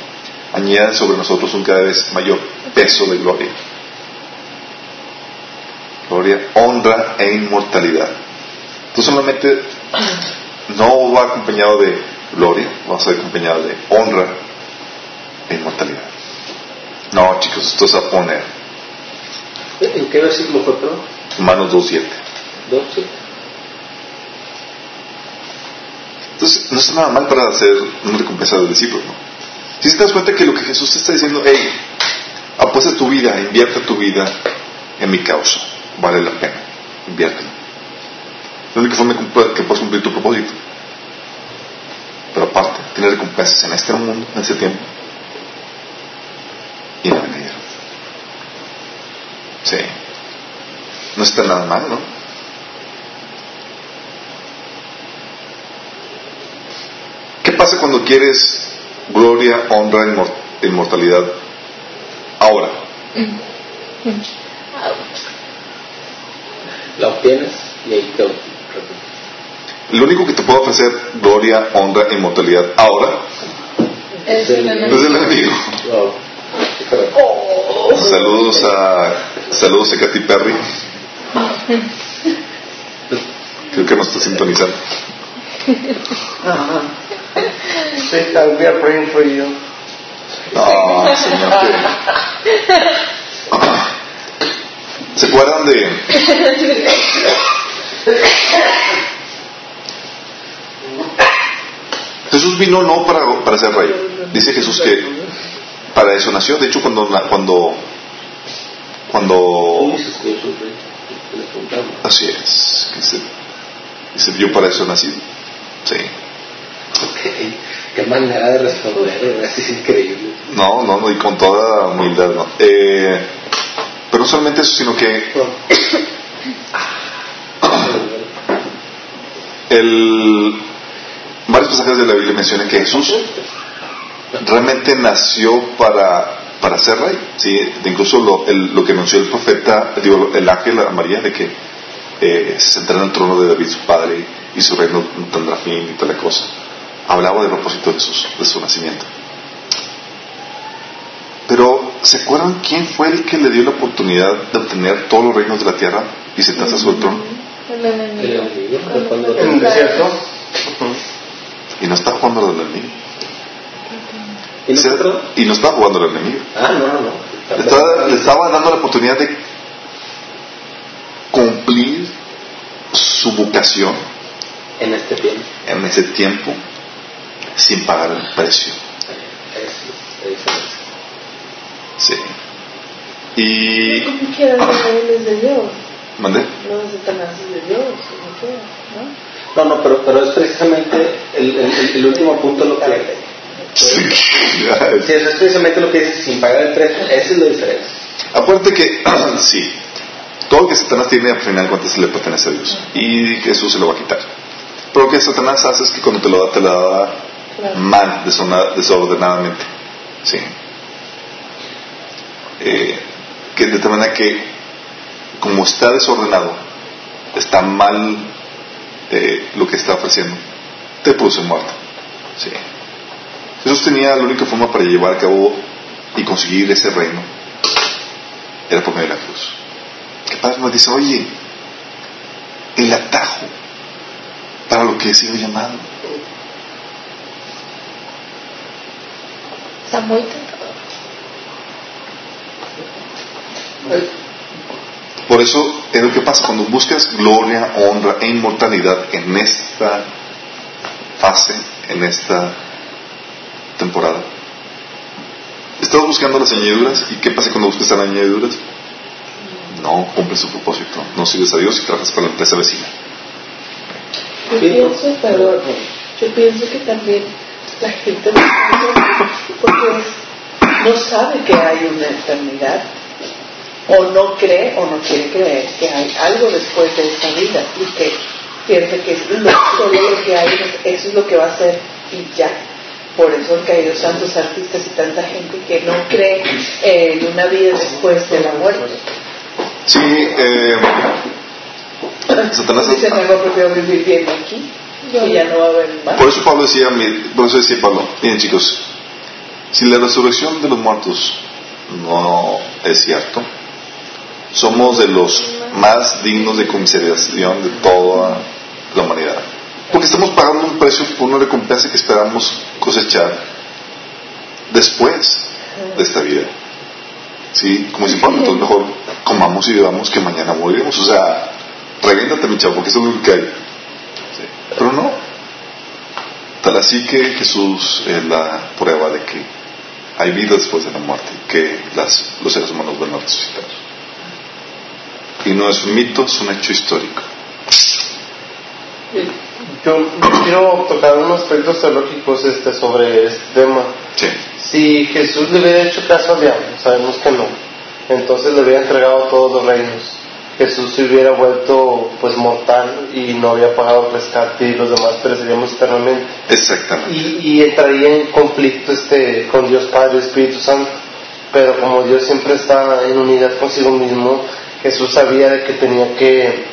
añade sobre nosotros un cada vez mayor peso de gloria. Gloria, honra e inmortalidad. Tú solamente no va acompañado de gloria, va a ser acompañado de honra e inmortalidad. No, chicos, esto se va a poner. ¿En qué versículo fue, perdón? Romanos 2.7. 2.7. Entonces, no está nada mal para hacer una recompensa del discípulo, ¿no? Si te das cuenta que lo que Jesús te está diciendo, hey, apuesta tu vida, invierte tu vida en mi causa, vale la pena, inviértela. La única forma que puedes cumplir tu propósito. Pero aparte, tener recompensas en este mundo, en este tiempo, y en el venidero. Sí. No está nada mal, ¿no? ¿Qué pasa cuando quieres gloria, honra, e inmortalidad ahora? La obtienes y ahí te Lo único que te puede ofrecer gloria, honra e inmortalidad ahora es el enemigo. Saludos a saludos a Katy Perry. Creo que nos está sintonizando. Sister, we are praying for you. No, señor. ¿Se acuerdan de Jesús vino no para, para ser rey. Dice Jesús que para eso nació. De hecho, cuando cuando cuando así es. Dice, dice yo para eso nací. Sí. Okay. Qué manera de responder, es increíble. No, no, no, y con toda humildad, ¿no? Eh, pero no solamente eso, sino que el, varios pasajes de la Biblia mencionan que Jesús realmente nació para, para ser rey. ¿sí? Incluso lo, lo que anunció el profeta, digo, el ángel a María, de que eh, se sentará en el trono de David, su padre, y su reino no tendrá fin y tal cosa. Hablaba del propósito de, Jesús, de su nacimiento. Pero, ¿se acuerdan quién fue el que le dio la oportunidad de obtener todos los reinos de la tierra y sentarse a su trono? El enemigo. En el desierto. Y no está jugando al enemigo. ¿Y nosotros? Y no está jugando al enemigo. Ah, no, no, no. Le estaba, le estaba dando la oportunidad de cumplir su vocación En este tiempo. en ese tiempo sin pagar el precio. Sí. Y. Es de Dios. ¿Mandé? No es de Dios. ¿no? No, no, pero, pero es precisamente el, el, el último punto lo que... Sí. Sí, eso es precisamente lo que dice, sin pagar el precio, esa es la diferencia. Acuérdate que, sí, todo lo que Satanás tiene al final cuentas le pertenece a Dios. Y Jesús se lo va a quitar. Pero lo que Satanás hace es que cuando te lo da, te lo da Claro. mal, desordenadamente. Sí. Eh, que de tal manera que, como está desordenado, está mal eh, lo que está ofreciendo, te produce muerte. Sí. Jesús tenía la única forma para llevar a cabo y conseguir ese reino era por medio de la cruz. Que Padre nos dice, oye, el atajo para lo que he sido llamado. Está muy. Por eso es lo que pasa cuando buscas gloria, honra e inmortalidad en esta fase, en esta temporada. Estás buscando las añadiduras y ¿qué pasa cuando buscas las añadiduras? No cumples su propósito, no sirves a Dios y trabajas para la empresa vecina. Yo pienso, perdón, yo pienso que también la gente no sabe, porque es- no sabe que hay una enfermedad, o no cree o no quiere creer que hay algo después de esta vida y que piensa que es lo, solo lo que hay, eso es lo que va a ser y ya. Por eso han caído tantos artistas y tanta gente que no cree en una vida después de la muerte. Sí, eh, Satanás Dice, prefiero vivir bien aquí y ya no va a haber más. Por eso Pablo decía, mi- por eso decía Pablo, miren chicos, si la resurrección de los muertos no es cierto, somos de los más dignos de consideración de toda la humanidad. Porque estamos pagando un precio por una recompensa que esperamos cosechar después de esta vida. ¿Sí? Como dice Pablo, entonces mejor comamos y bebamos que mañana moriremos. O sea, reviéntate mi chavo, porque esto es lo que hay. Pero no. Tal así que Jesús es la prueba de que hay vida después de la muerte, que los seres humanos van a resucitar. Y no es un mito, es un hecho histórico. Yo, quiero tocar unos aspectos teológicos este, sobre este tema. Sí. Si Jesús le hubiera hecho caso al diablo, sabemos que no, entonces le hubiera entregado todos los reinos. Jesús se hubiera vuelto pues mortal y no había pagado el rescate y los demás pereceríamos eternamente. Exactamente. Y, y entraría en conflicto este, con Dios Padre y Espíritu Santo. Pero como Dios siempre está en unidad consigo mismo, Jesús sabía de que tenía que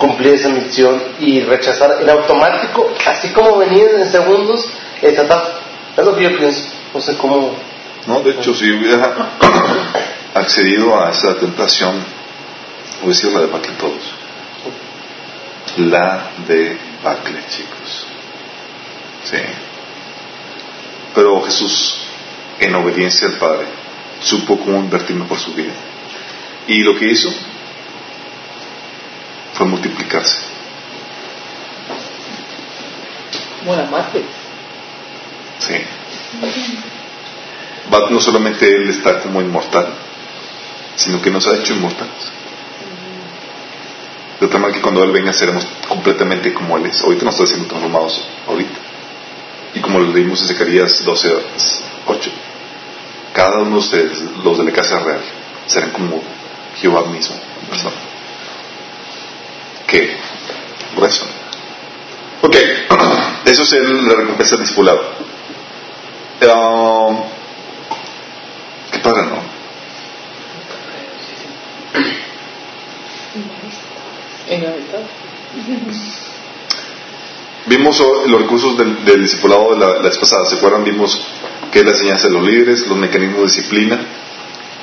cumplir esa misión y rechazar en automático, así como venía en segundos, esta etapa. Es lo que yo pienso. No sé cómo. No, de hecho, si hubiera accedido a esa tentación, hubiera sido la debacle todos. La debacle, chicos. Sí. Pero Jesús, en obediencia al Padre, supo cómo invertir mejor su vida. Y lo que hizo fue multiplicarse. Buena madre. Sí. Va no solamente Él está como inmortal, sino que nos ha hecho inmortales. De tal manera que cuando Él venga seremos completamente como Él es. Ahorita nos está haciendo transformados ahorita. Y como como lo leímos en Zacarías 12, 8. Cada uno de ustedes, los de la casa real, serán como Jehová mismo en persona. Grueso. Ok, eso es la recompensa del discipulado. Uh, qué padre, ¿no? Vimos los recursos del, discipulado de la, la, vez pasada, ¿se acuerdan? Vimos que es la enseñanza de los líderes, los mecanismos de disciplina,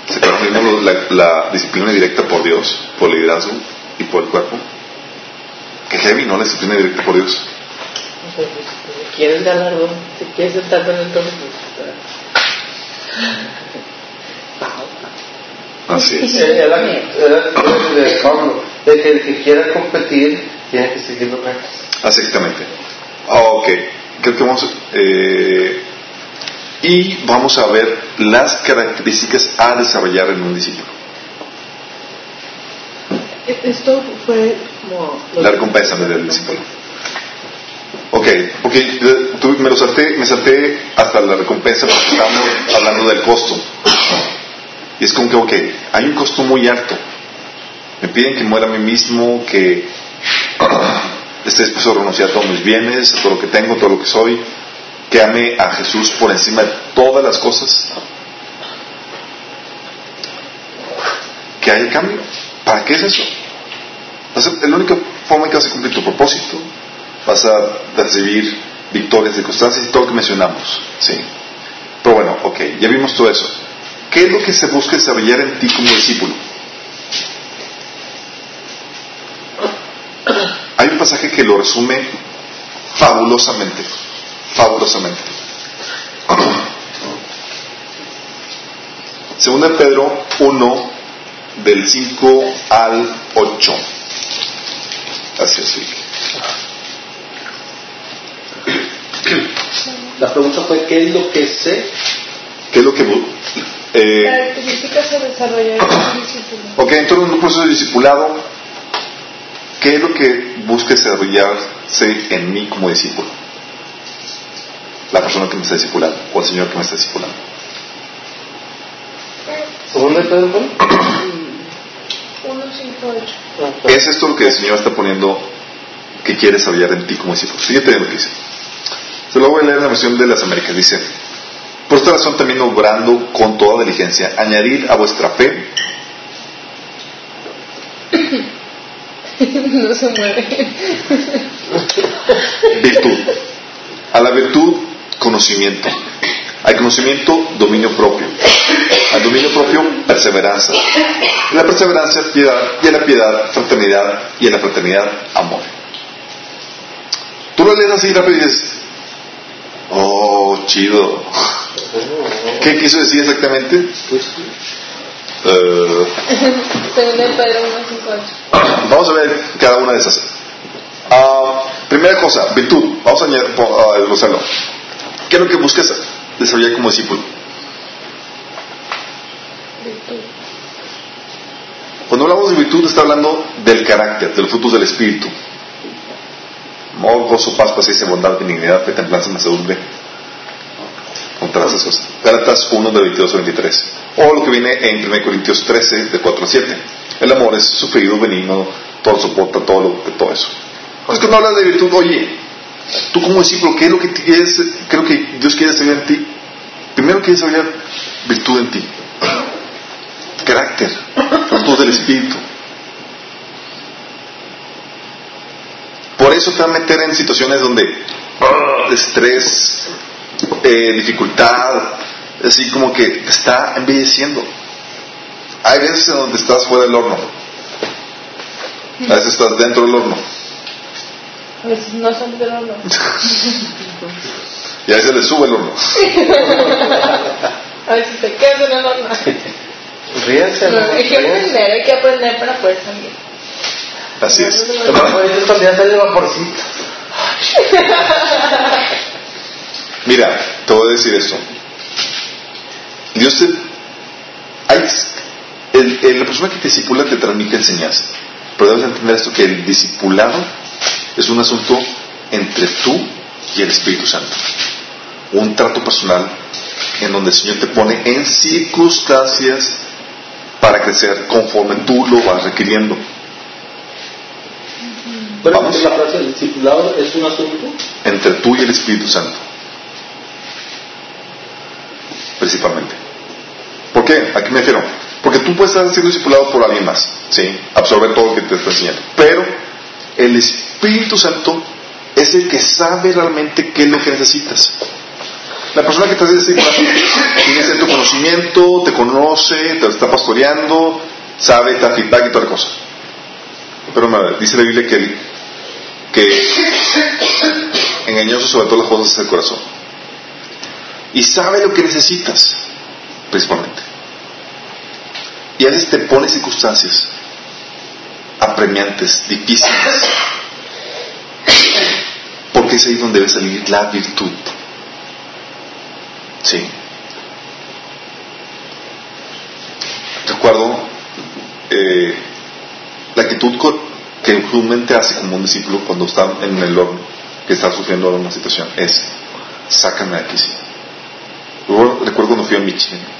¿se acuerdan? Vimos la, la disciplina directa por Dios, por el liderazgo y por el cuerpo. Que heavy, ¿no? La disciplina directa por Dios. Si quieres galardón, si quieres sentarte en el trono, Así es. Era, de Pablo, de que el que quiera competir tiene que seguir los reglas. Exactamente. Oh, ok, creo que vamos. Eh, y vamos a ver las características a desarrollar en un discípulo. Esto fue La recompensa del discípulo. Ok, porque me lo salté, me salté hasta la recompensa porque estamos hablando del costo. Y es como que, ok, hay un costo muy alto. Me piden que muera a mí mismo, que esté dispuesto a renunciar a todos mis bienes, a todo lo que tengo, todo lo que soy, que ame a Jesús por encima de todas las cosas. ¿Que hay cambio? ¿Para qué es eso? La única forma en que vas a cumplir tu propósito. Vas a recibir victorias de constancia y todo lo que mencionamos. ¿sí? Pero bueno, ok, ya vimos todo eso. ¿Qué es lo que se busca desarrollar en ti como discípulo? Hay un pasaje que lo resume fabulosamente, fabulosamente. Segunda Pedro 1, del 5 al 8. Así es. La pregunta fue, ¿qué es lo que sé? ¿Qué es lo que eh, Características a desarrollar en discípulo. Ok, entonces en un proceso de discipulado, ¿qué es lo que busca desarrollarse en mí como discípulo? La persona que me está discipulando o el Señor que me está discipulando. ¿Dónde Pedro? 1, 5, 8. Es esto lo que el Señor está poniendo que quiere desarrollar en ti como discípulo. Fíjate lo que dice. Se lo voy a leer en la versión de las Américas. Dice, por esta razón también obrando con toda diligencia, añadir a vuestra fe. no se mueve. Virtud. A la virtud, conocimiento. Al conocimiento, dominio propio. Al dominio propio, perseverancia. A la perseverancia, piedad. Y a la piedad, fraternidad. Y a la fraternidad, amor. Tú lo lees así rápido y dices, oh, chido. ¿Qué quiso decir exactamente? Uh, vamos a ver cada una de esas. Uh, primera cosa, virtud. Vamos a desglosarlo. ¿Qué es lo que buscas desarrollar como discípulo? Cuando hablamos de virtud está hablando del carácter, del fruto del espíritu. Amor, gozo, paz, paciencia, bondad, benignidad, fe, templanza, mansedumbre, contra esas cosas. Gálatas 1 de 22 a 23. O lo que viene en 1 Corintios 13 de 4 a 7. El amor es sufrido, benigno, todo soporta, todo, lo, todo eso. Es que no hablas de virtud, oye, tú como discípulo, ¿qué es lo que quieres, creo que Dios quiere desarrollar en ti? Primero quiere desarrollar virtud en ti. Carácter, frutos del Espíritu. Por eso te va a meter en situaciones donde uh, estrés, eh, dificultad, así como que te está embelleciendo. Hay veces en donde estás fuera del horno, a veces estás dentro del horno. A veces no sales del horno. y a veces le sube el horno. a veces te quedas en el horno. Ríense. No, hay que aprender, hay que aprender para poder salir. Así es. Cuando ya sale vaporcito. Mira, te voy a decir esto. Dios te. Hay, el, la persona que te disipula te transmite enseñanza. Pero debes entender esto: que el discipulado es un asunto entre tú y el Espíritu Santo. Un trato personal en donde el Señor te pone en circunstancias para crecer conforme tú lo vas requiriendo. ¿Vamos? la frase del discipulado es un asunto? Entre tú y el Espíritu Santo. Principalmente. ¿Por qué? ¿A qué me refiero? Porque tú puedes estar siendo discipulado por alguien más, ¿sí? Absorber todo lo que te está enseñando. Pero el Espíritu Santo es el que sabe realmente qué es lo que necesitas. La persona que te hace discipulado tiene cierto conocimiento, te conoce, te está pastoreando, sabe, te da feedback y toda la cosa. Pero dice la Biblia que, que engañoso sobre todo las cosas es el corazón. Y sabe lo que necesitas, principalmente. Y a veces te pone circunstancias apremiantes, difíciles. Porque es ahí donde debe salir la virtud. Sí. Recuerdo eh, la actitud que comúnmente hace como un discípulo cuando está en el horno, que está sufriendo una situación, es sácame de aquí. Sí. Recuerdo cuando fui a Michigan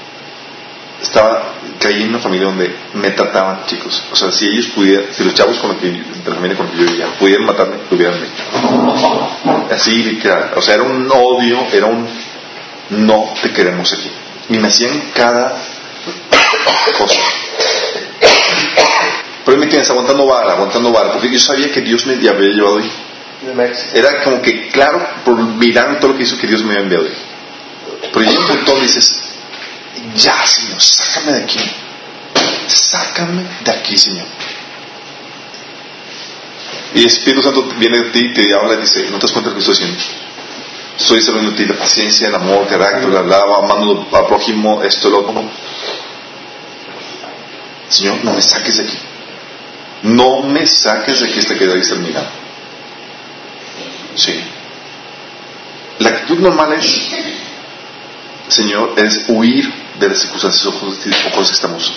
estaba caí en una familia donde me trataban chicos o sea si ellos pudieran si los chavos con los que de la familia con la que yo vivía pudieran matarme lo hubieran hecho así literal o sea era un odio era un no te queremos aquí y me hacían cada cosa pero me tienes aguantando vara aguantando vara porque yo sabía que Dios me había llevado ahí era como que claro por mirar todo lo que hizo que Dios me había enviado ahí pero llega un punto dices ya, Señor, sácame de aquí. Sácame de aquí, Señor. Y el Espíritu Santo viene de ti y te habla y dice, no te das cuenta de lo que estoy haciendo. Estoy desarrollando ti la paciencia, el amor, el carácter, la lava, amando al prójimo, esto, lo otro. Señor, no me saques de aquí. No me saques de aquí hasta que hayas terminado. Sí. La actitud normal es, Señor, es huir de las circunstancias o cosas que estamos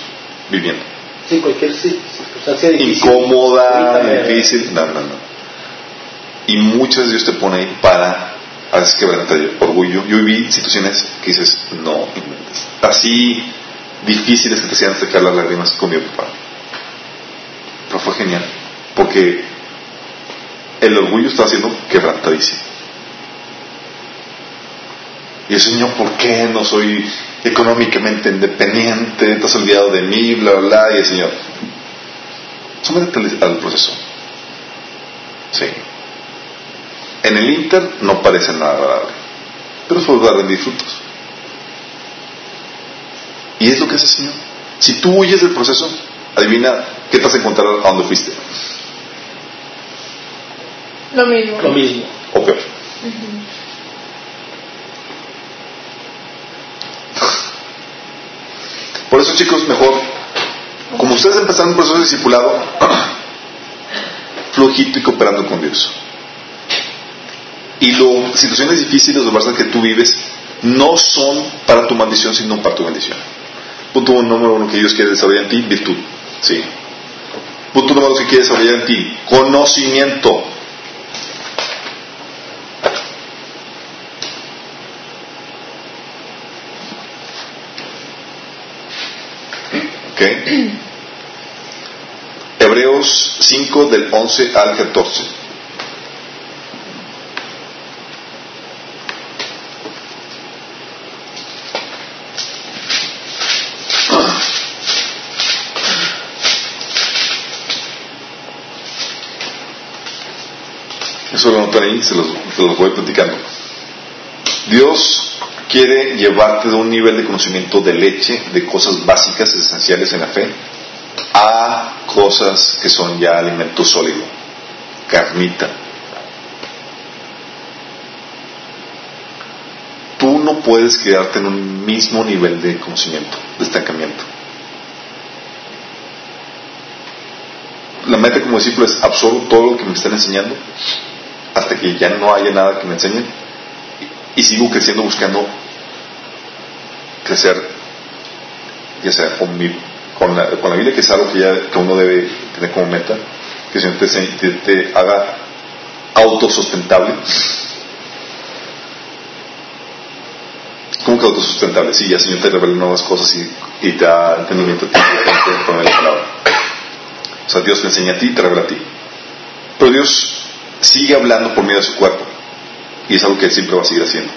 viviendo. Sí, cualquier circunstancia difícil. Incómoda, difícil, no, no, no. Y muchas Dios te pone ahí para a veces quebrantar orgullo. Yo viví situaciones que dices, no, así difíciles que te hacían sacar las lágrimas con mi papá. Pero fue genial, porque el orgullo estaba siendo quebrantadísimo. Y el Señor, ¿por qué no soy económicamente independiente, te has olvidado de mí, bla, bla, bla, y el Señor, sométete al proceso. Sí. En el Inter no parece nada agradable, pero es va a rendir frutos. Y es lo que hace el Señor. Si tú huyes del proceso, adivina qué te vas a encontrar a donde fuiste. Lo mismo. Lo mismo. O peor. Por eso, chicos, mejor, como ustedes empezaron un proceso de discipulado, flojito y cooperando con Dios. Y las situaciones difíciles o verdad que tú vives no son para tu maldición, sino para tu bendición. Punto número uno que Dios quiere desarrollar en ti, virtud. ¿sí? Punto número dos que quiere desarrollar en ti, conocimiento. Hebreos 5 del 11 al 14. Eso lo notan ahí, se los, se los voy platicando. Dios quiere llevarte de un nivel de conocimiento de leche, de cosas básicas, esenciales en la fe, a cosas que son ya alimento sólido, carnita. Tú no puedes quedarte en un mismo nivel de conocimiento, de estancamiento. La meta como discípulo es absorbo todo lo que me están enseñando hasta que ya no haya nada que me enseñen y sigo creciendo buscando crecer, ya sea con, la, con la Biblia, que es algo que, ya, que uno debe tener como meta, que el Señor te, te, haga autosustentable. económico autosustentable. Sí, ya el Señor te revela nuevas cosas y, y te da entendimiento con la palabra. O sea, Dios te enseña a ti y te revela a ti. Pero Dios sigue hablando por medio de su cuerpo. Y es algo que siempre va a seguir haciendo.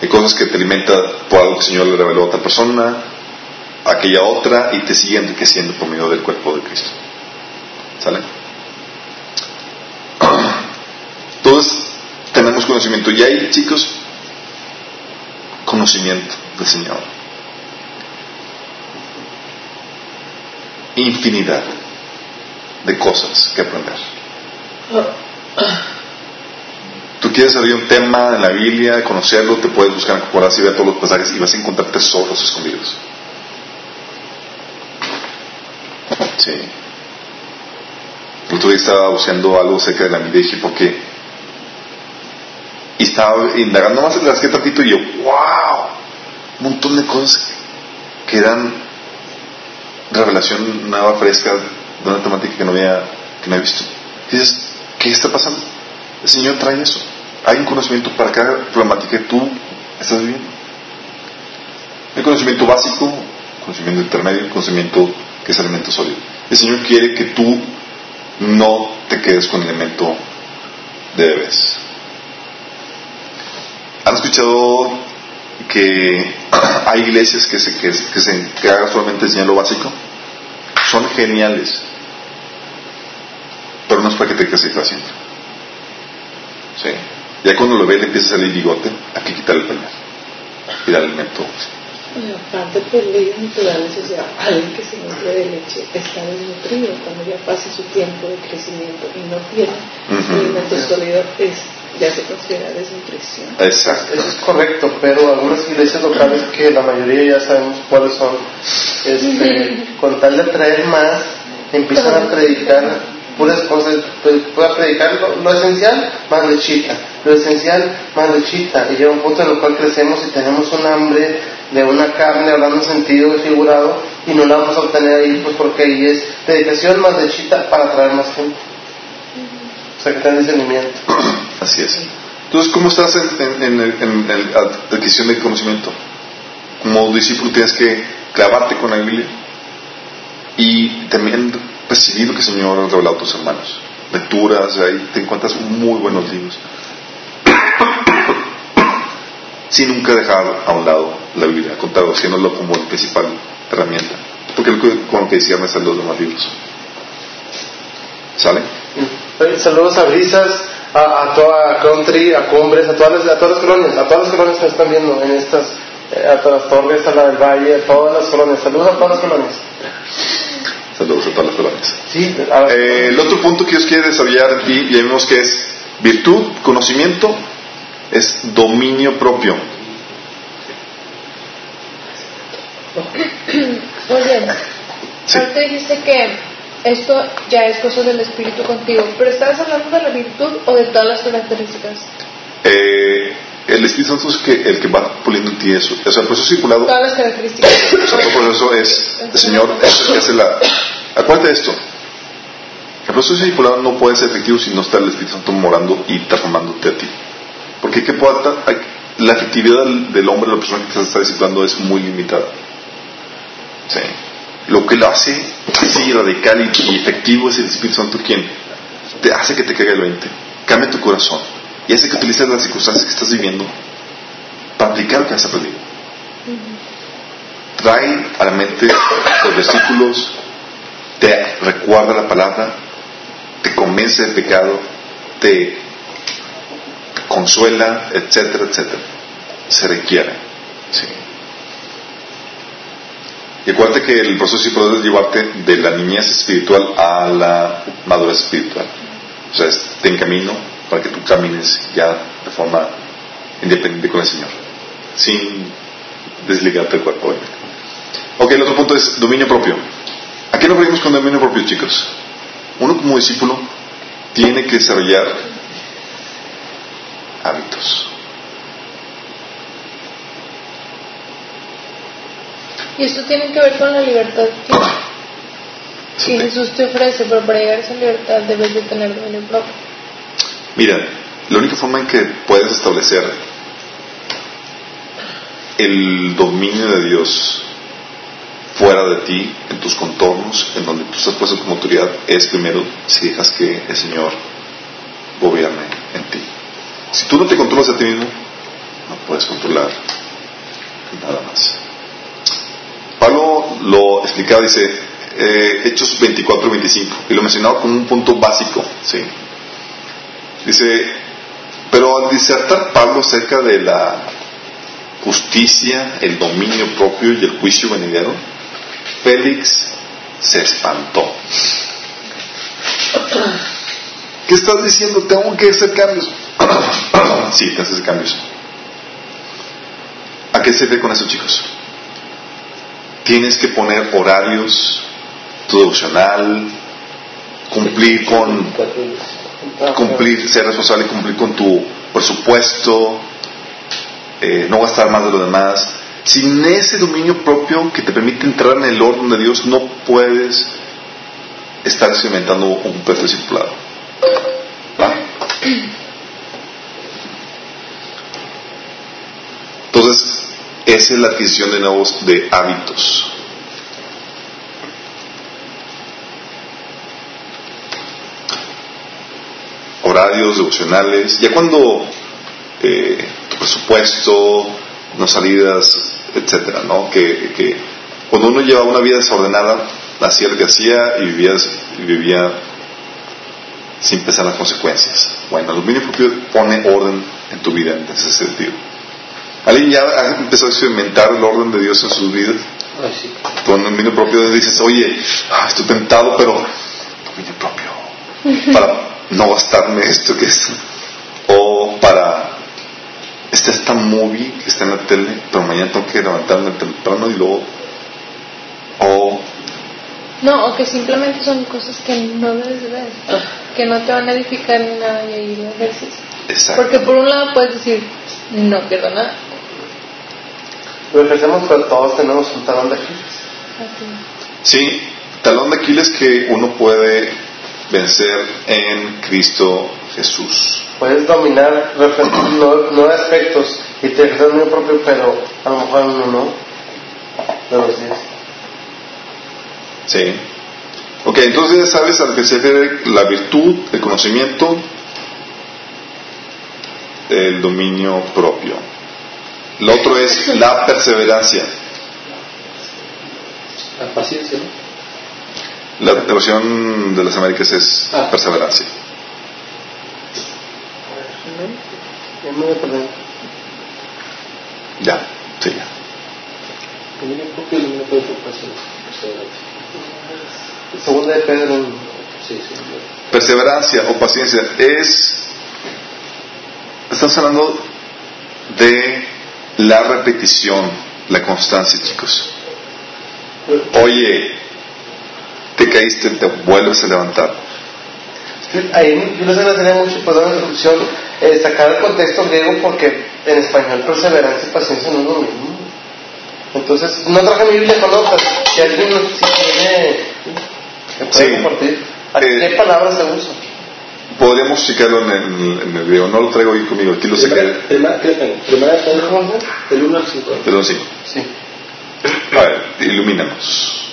Hay cosas que te alimentan por algo que el Señor le reveló a otra persona, a aquella otra, y te sigue enriqueciendo por medio del cuerpo de Cristo. ¿Sale? Entonces, tenemos conocimiento. Y hay, chicos, conocimiento del Señor. Infinidad de cosas que aprender. Tú quieres saber un tema en la Biblia, conocerlo, te puedes buscar en Corán y ver todos los pasajes y vas a encontrar tesoros escondidos. Sí. El otro día estaba buscando algo acerca de la vida y dije, ¿por qué? Y estaba indagando más las que tantito y yo, ¡wow! Un montón de cosas que dan revelación nueva, fresca, de una temática que no había, que no había visto. Dices, ¿qué está pasando? El Señor trae eso. Hay un conocimiento para cada problemática que tú estás viviendo. Hay conocimiento básico, conocimiento intermedio, conocimiento que es elemento sólido. El Señor quiere que tú no te quedes con el elemento de bebés. ¿Han escuchado que hay iglesias que se, que, se encargan solamente de enseñar lo básico? Son geniales. Pero no es para que te quedes haciendo. Sí. Ya cuando lo ve le empieza a salir bigote, hay que quitar el pañal y darle el mentón. Bueno, aparte por leyes naturales, o sea, alguien que se nutre de leche está desnutrido cuando ya pase su tiempo de crecimiento y no tiene alimento sólido, es, ya se considera desnutrición. Exacto. Eso es correcto, pero algunas iglesias locales que la mayoría ya sabemos cuáles son, este, con tal de atraer más, empiezan a predicar puras cosas, pues, pueda predicar lo, esencial más lechita, lo esencial más lechita, y llega un punto en el cual crecemos y tenemos un hambre de una carne, hablando en sentido figurado, y no la vamos a obtener ahí, pues porque ahí es predicación más lechita para atraer más gente. O sea que está discernimiento. Así es. Entonces, ¿cómo estás en, en, en, la adquisición de conocimiento? Como discípulo tienes que clavarte con la Biblia y también recibir lo que el Señor ha revelado a tus hermanos. Lecturas, ahí te encuentras muy buenos libros. Sin nunca dejar a un lado la Biblia, haciéndolo como la principal herramienta. Porque con lo que decían están los demás libros. ¿Sale? Saludos a Brisas, a, a toda Country, a Cumbres, a todas, a todas las colonias, a todas las colonias que están viendo en estas, eh, a todas las torres, a la del Valle, a todas las colonias. Saludos a todas las colonias. A todas las colonias. Sí, eh, el otro punto que Dios quiere desarrollar ti, ya vimos que es virtud, conocimiento, es dominio propio. Oye, sí. ahorita dijiste que esto ya es cosa del Espíritu contigo, pero ¿estabas hablando de la virtud o de todas las características? Eh, el Espíritu Santo es que, el que va puliendo en ti eso. O sea, el proceso circulado. Todas las características. O sea, el proceso es, el Señor es el que hace la. Acuérdate de esto. El proceso circulado no puede ser efectivo si no está el Espíritu Santo morando y transformándote a ti. Porque ¿qué puede, la efectividad del, hombre, de la persona que se está disciplinando es muy limitada. Sí. Lo que lo hace así radical y, efectivo es el Espíritu Santo quien te hace que te caiga el 20, cambia tu corazón y hace que utilices las circunstancias que estás viviendo para aplicar lo que has aprendido. Trae a la mente los versículos, te recuerda la palabra, te convence del pecado, te consuela, etcétera, etcétera. Se requiere. Sí. Y acuérdate que el proceso sí es llevarte de la niñez espiritual a la madurez espiritual. O sea, te encamino para que tú camines ya de forma independiente con el Señor, sin desligarte del cuerpo. Ok, el otro punto es dominio propio. ¿A qué nos referimos con dominio propio, chicos? Uno como discípulo tiene que desarrollar hábitos. Y esto tiene que ver con la libertad que, Jesús te ofrece, pero para llegar a esa libertad debes de tener dominio propio. Mira, la única forma en que puedes establecer el dominio de Dios fuera de ti, en tus contornos, en donde tú estás puesto como autoridad, es primero si dejas que el Señor gobierne en ti. Si tú no te controlas a ti mismo, no puedes controlar nada más. Pablo lo explicaba, dice, eh, Hechos 24 25, y lo mencionaba como un punto básico, ¿sí? Dice, pero al disertar Pablo acerca de la justicia, el dominio propio y el juicio venidero, Félix se espantó. ¿Qué estás diciendo? Tengo que hacer cambios. sí, te haces cambios. ¿A qué se ve con eso, chicos? Tienes que poner horarios, tu devocional, cumplir con, cumplir, ser responsable y cumplir con tu presupuesto, eh, no gastar más de lo demás. Sin ese dominio propio que te permite entrar en el orden de Dios, no puedes estar experimentando un perfecto discipulado. Entonces, esa es la adquisición de nuevos de hábitos. Horarios devocionales. Ya cuando eh, tu presupuesto, no salidas, etcétera, ¿no? Que, que, cuando uno lleva una vida desordenada, hacía lo que hacía y vivía, y vivía sin pensar las consecuencias. Bueno, el dominio propio pone orden en tu vida en ese sentido. ¿Alguien ya ha empezado a experimentar el orden de Dios en sus vidas? Sí. el dominio propio dices, oye, ah, estoy tentado, pero dominio propio. Para no gastarme esto que es. O para. Está esta movie que está en la tele, pero mañana tengo que levantarme temprano y luego. O. No, o que simplemente son cosas que no debes de ver. Que no te van a edificar ni nada y ahí lo. Exacto. Porque por un lado puedes decir, no pierdo nada lo ejercemos, pero todos tenemos un talón de Aquiles. Sí, talón de Aquiles que uno puede vencer en Cristo Jesús. Puedes dominar no, aspectos y te ejercer el propio, pero a lo mejor uno no. De los días. Sí. Ok, entonces ya sabes al que se refiere la virtud, el conocimiento, el dominio propio. Lo otro es la perseverancia. La paciencia, ¿no? La versión de las Américas es ah. perseverancia. Ya, sí, ya. Segunda de Pedro. Perseverancia o paciencia es. Estamos hablando de la repetición, la constancia, chicos. Oye, te caíste, te vuelves a levantar. Ahí yo les agradecería mucho, por dar una introducción, eh, sacar el contexto griego porque en español perseverancia y paciencia no es lo mismo. Entonces, no traje mi Biblia con notas. Si alguien si tiene, me puede compartir. ¿Qué eh, palabras se usan? podríamos checarlo en el, en el video. No lo traigo ahí conmigo, aquí lo sacaré. Primera, primera, del 1 al 5. Del 1 al 5. Sí. A ver, ilumínanos.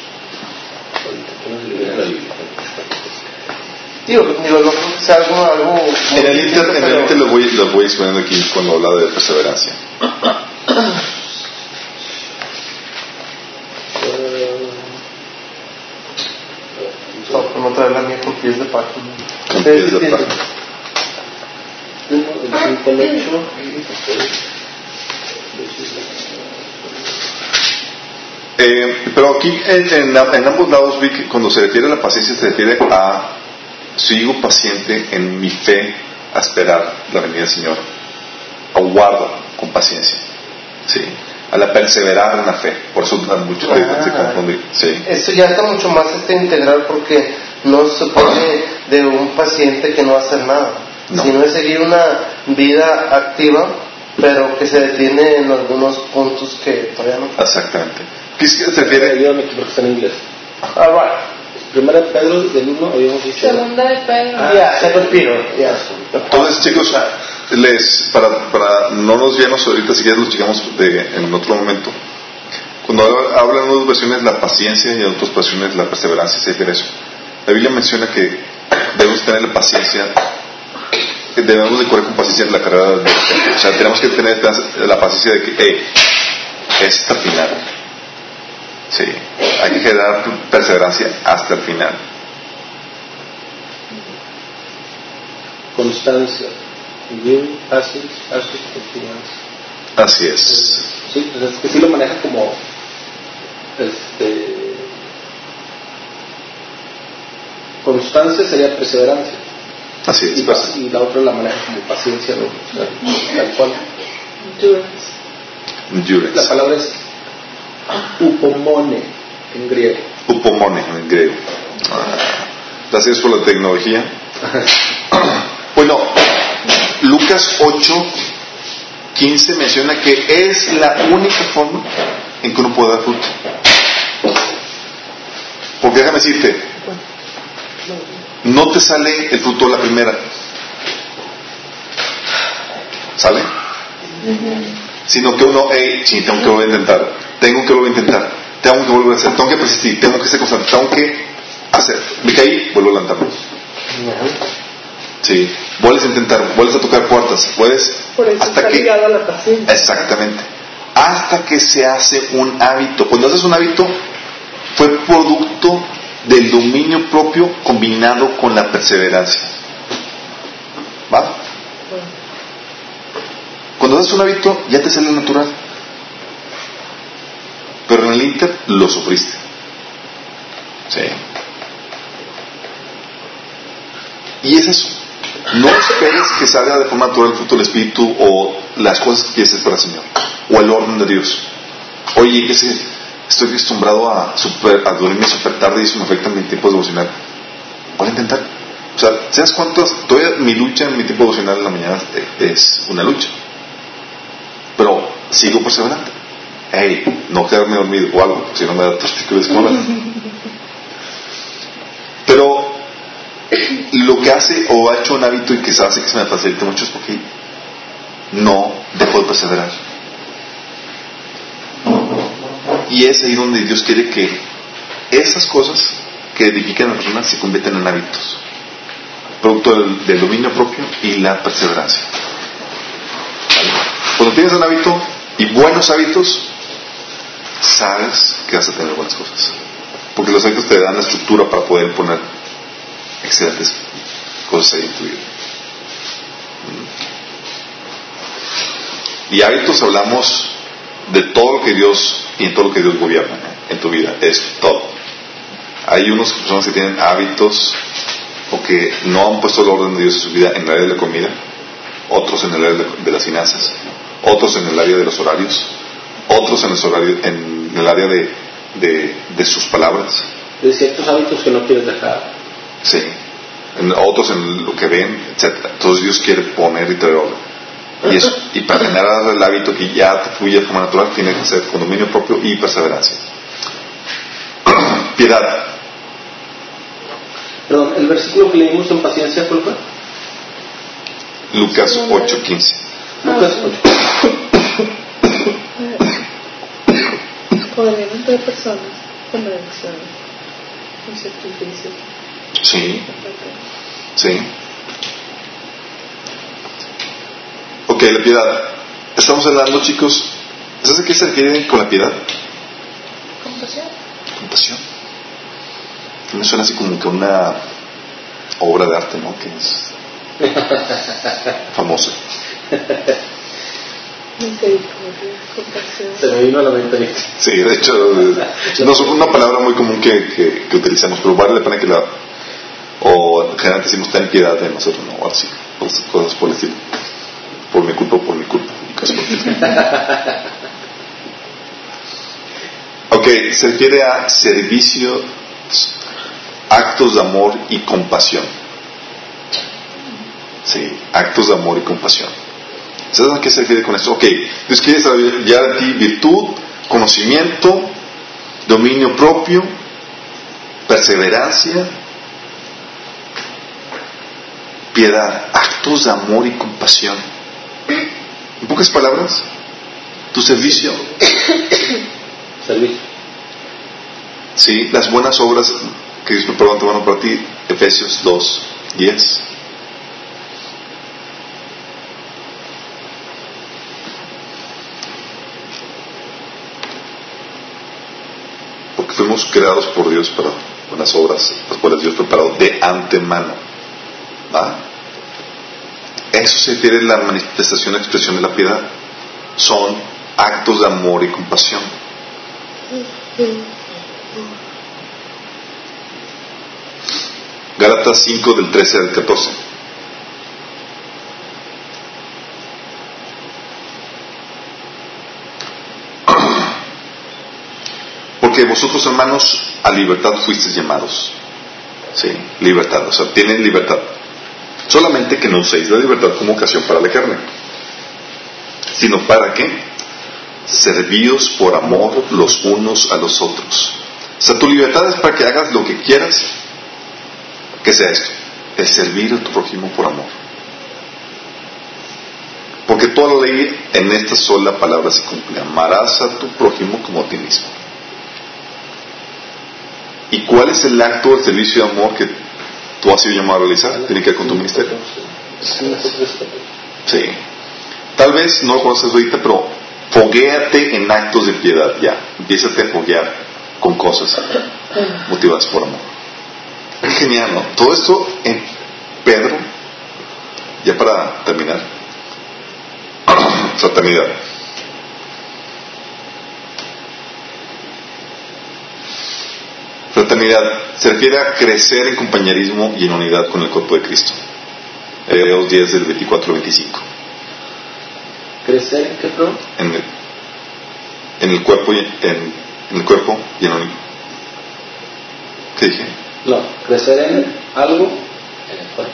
Digo, digo, no sea algo, algo En el Inter, en el inter lo, voy, lo voy exponiendo aquí cuando habla de perseverancia. No, por no traer la mía con pies de página. Eh, pero aquí en, ambos lados vi que cuando se refiere a la paciencia se refiere a sigo paciente en mi fe a esperar la venida del Señor. Aguardo con paciencia. Sí. A la perseverar en la fe. Por eso mucho ah, Sí. Eso ya está mucho más este integral porque no se supone de un paciente que no hacer nada, sino es seguir una vida activa, pero que se detiene en algunos puntos que todavía no. Exactamente. ¿Qué se refiere? Ayúdame porque está en inglés. Ah, right. Primera de Pedro del 1 habíamos dicho. Segunda de Pedro. Ah, yeah, second Peter. Entonces, chicos, les, para, para no nos guiarnos ahorita, si quieres lo checamos en otro momento. Cuando hablan en unas versiones la paciencia y en otras versiones la perseverancia, se eso. La Biblia menciona que debemos tener la paciencia, que debemos de correr con paciencia en la carrera de O sea, tenemos que tener la paciencia de que, hey, es hasta el final. Sí, hay que generar perseverancia hasta el final. Constancia. Así es. Sí, pues es que sí lo maneja como este, constancia sería perseverancia. Así es. Y, y la otra la maneja como paciencia, ¿no? tal cual. Endurance. La palabra es upomone en griego. Upomone en griego. Gracias por la tecnología. bueno, Lucas 8, 15 menciona que es la única forma en que uno puede dar fruto. Porque déjame decirte, no te sale el fruto la primera. ¿Sale? Sino que uno, hey, sí, tengo que volver a intentar, tengo que volver a intentar, tengo que volver a hacer, tengo que persistir, tengo que ser constante, tengo que hacer. Me caí, vuelvo a levantarme. Sí, vuelves a intentar, vuelves a tocar puertas, puedes hasta que la paciencia. Exactamente. Hasta que se hace un hábito. Cuando haces un hábito, fue producto del dominio propio combinado con la perseverancia. ¿Va? Cuando haces un hábito, ya te sale natural. Pero en el Inter lo sufriste. Sí. Y es eso. No esperes que salga de forma natural el fruto del Espíritu o las cosas que quieres para el Señor. O el orden de Dios. Oye, que estoy acostumbrado a, super, a dormirme súper tarde y eso me afecta en mi tiempo devocional. Voy a intentar. O sea, ¿sabes cuántas? Todavía mi lucha en mi tiempo devocional en la mañana es una lucha. Pero sigo perseverante. Hey, no quedarme dormido o algo, si no me da testículos Pero lo que hace o ha hecho un hábito y que se hace que se me facilite mucho es porque no dejo de perseverar. Y es ahí donde Dios quiere que esas cosas que edifican a la persona se conviertan en hábitos, producto del, dominio propio y la perseverancia. Tienes un hábito y buenos hábitos, sabes que vas a tener buenas cosas. Porque los hábitos te dan la estructura para poder poner excelentes cosas ahí en tu vida. Y hábitos hablamos de todo lo que Dios y en todo lo que Dios gobierna en tu vida, es todo. Hay unas personas que tienen hábitos o que no han puesto el orden de Dios en su vida en el área de la comida, otros en el área de las finanzas, otros en el área de los horarios, otros en el, horario, en el área de, de, de sus palabras. De ciertos hábitos que no quieres dejar. Sí. En, otros en lo que ven, etc. Entonces Dios quiere poner y traer orden. Y, eso, y para generar el hábito que ya te fluye de forma natural, tiene que ser con dominio propio y perseverancia. Piedad. Perdón, el versículo que leímos en paciencia, ¿cuál fue? Lucas 8:15. Lucas 8. Podrían de personas con adicciones, con sacrificios. Sí. Sí. Ok, la piedad. Estamos hablando, chicos, ¿sabes a qué se refiere con la piedad? Compasión. Compasión. Me suena así como que una obra de arte, ¿no? Que es famosa. Se me vino a la mente. Sí, de hecho, no es una palabra muy común que, que, utilizamos, pero vale la pena que la. O generalmente decimos ten piedad de nosotros, ¿no? O así, cosas por el estilo por mi culpa, por mi culpa. ok, se refiere a servicio, actos de amor y compasión. Sí, actos de amor y compasión. ¿Sabes a qué se refiere con esto? Ok, Dios quiere saber ya de ti virtud, conocimiento, dominio propio, perseverancia, piedad, actos de amor y compasión. En pocas palabras, tu servicio. servicio. Sí, las buenas obras que Dios preparó van para ti, Efesios 2, 10. Fuimos creados por Dios para buenas obras, las cuales Dios preparado de antemano. ¿Va? Eso se refiere a la manifestación, la expresión de la piedad. Son actos de amor y compasión. Gálatas 5 del 13 al 14. Porque vosotros hermanos a libertad fuisteis llamados. Sí, libertad, o sea, tienen libertad. Solamente que no uséis la libertad como ocasión para la carne, sino para que servíos por amor los unos a los otros. O sea, tu libertad es para que hagas lo que quieras, que sea esto, el servir a tu prójimo por amor. Porque toda la ley en esta sola palabra se cumple. Amarás a tu prójimo como a ti mismo. ¿Y cuál es el acto de servicio de amor que tú has sido llamado a realizar, tiene que ver con tu ministerio. Sí. Tal vez no lo conoces ahorita, pero foguéate en actos de piedad ya. Empieza a foguear con cosas motivadas por amor. Es genial, ¿no? Todo esto en Pedro, ya para terminar, fraternidad. Fraternidad se refiere a crecer en compañerismo y en unidad con el cuerpo de Cristo. Hebreos 10 del 24 al 25. ¿Crecer en qué, perdón? En el, en el cuerpo y en, en, el cuerpo y en unidad. ¿Qué dije? No, crecer en algo en el cuerpo.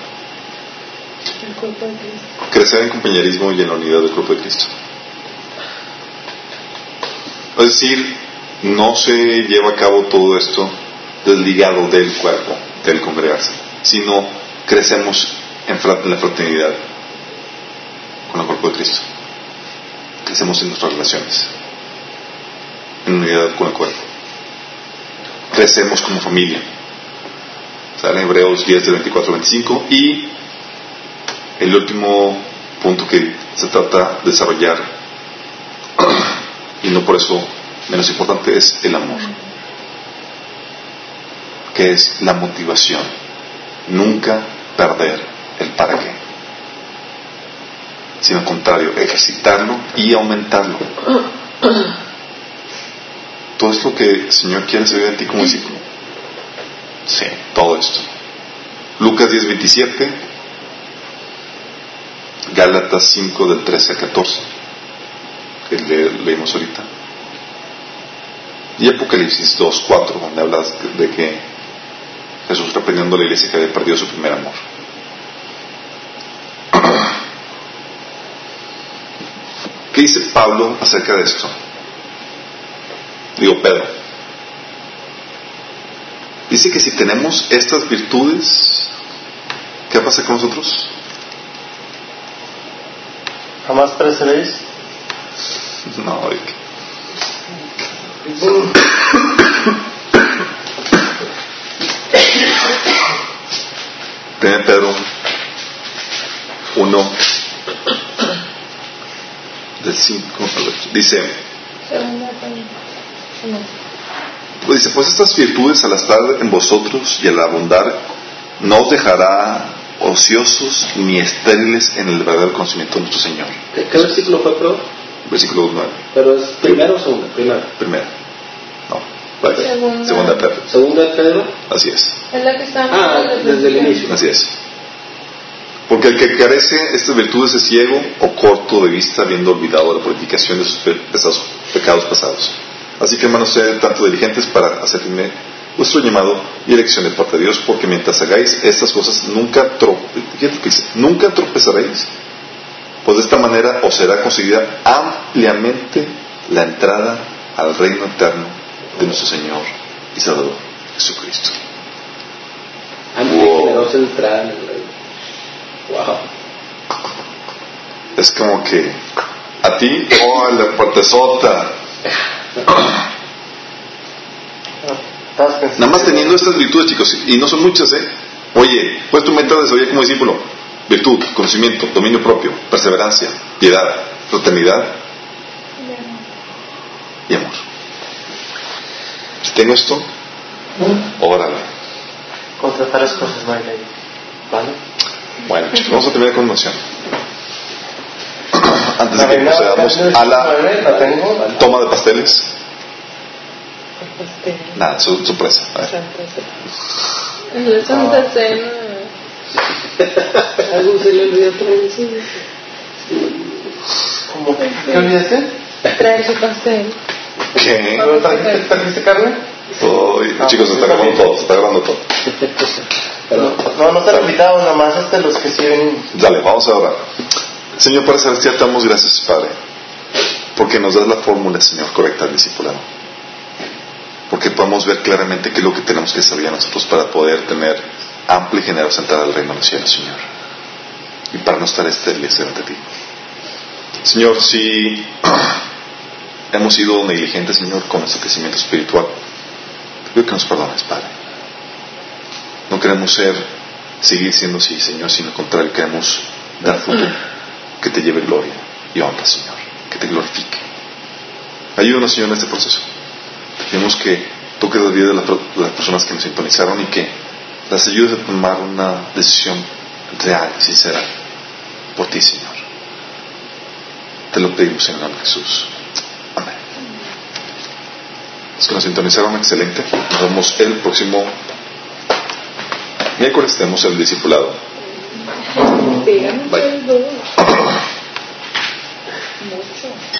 El cuerpo de Cristo. Crecer en compañerismo y en la unidad del cuerpo de Cristo. Es decir, no se lleva a cabo todo esto desligado del cuerpo, del congregarse, sino crecemos en, la fraternidad con el cuerpo de Cristo. Crecemos en nuestras relaciones, en unidad con el cuerpo. Crecemos como familia. Sale en Hebreos 10 del 24 al 25 y el último punto que se trata de desarrollar y no por eso menos importante es el amor que es la motivación. Nunca perder el para qué, sino al contrario, ejercitarlo y aumentarlo. Todo esto que el Señor quiere saber de ti como discípulo. Sí, todo esto. Lucas 10, 27, Gálatas 5 del 13 al 14, que leímos ahorita. Y Apocalipsis 2, 4, donde hablas de que Jesús reprendiendo a la iglesia que había perdido su primer amor. ¿Qué dice Pablo acerca de esto? Digo, Pedro. Dice que si tenemos estas virtudes, ¿qué pasa con nosotros? ¿Jamás pereceréis? No, Tiene Pedro 1 del 5 dice pues dice pues estas virtudes al estar en vosotros y al abundar no os dejará ociosos ni estériles en el verdadero conocimiento de nuestro Señor. ¿qué, versículo fue Pedro? versículo 9 pero es primero o segundo? primero. Primero Segunda. de Pedro. Segunda de Pedro. Así es. Es la que está ah, desde el inicio. Así es. Porque el que carece estas virtudes es ciego o corto de vista, habiendo olvidado la purificación de sus pecados pasados. Así que, hermanos, sean tanto diligentes para hacer vuestro llamado y elección de parte de Dios, porque mientras hagáis estas cosas, nunca, nunca tropezaréis. Pues de esta manera os será conseguida ampliamente la entrada al reino eterno de nuestro Señor y Salvador Jesucristo. Antes wow. entrar en el reino. Wow. Es como que a ti, oh, la sota Nada más teniendo estas virtudes, chicos, y no son muchas, ¿eh? Oye, pues tu meta de saber como discípulo, virtud, conocimiento, dominio propio, perseverancia, piedad, fraternidad y amor. Si tengo esto, órale. Contratar las cosas no hay ley. ¿Vale? Bueno, chicos, vamos a terminar con noción. Antes de que procedamos a la toma de pasteles. Nada, su, sorpresa. En la Santa Cena. Algo se le olvidó traer ¿Cómo? ¿Qué olvidaste? Traer su pastel. ¿Qué? ¿No trajiste, carne? Oh, chicos, se está grabando todo, se está grabando todo. No, no te han invitado, nada más hasta los que siguen. Dale, vamos a orar. Señor Padre Celestial, te damos gracias, Padre, porque nos das la fórmula, Señor, correcta al discipulado. Porque podemos ver claramente qué es lo que tenemos que saber nosotros para poder tener amplia y generosa entrada al reino de los cielos, Señor. Y para no estar estériles delante de ti. Señor, si hemos sido negligentes, Señor, con nuestro crecimiento espiritual, te pido que nos perdones, Padre. No queremos ser, seguir siendo así, Señor, sino al contrario, queremos dar fruto que te lleve gloria y honra, Señor, que te glorifique. Ayúdanos, Señor, en este proceso. Tenemos que toque la vida de las, personas que nos sintonizaron y que las ayudes a tomar una decisión real sincera por ti, Señor. Te lo pedimos en el nombre de Jesús. Los que nos sintonizaron, excelente. Nos vemos el próximo miércoles. Tenemos el discipulado. Bye.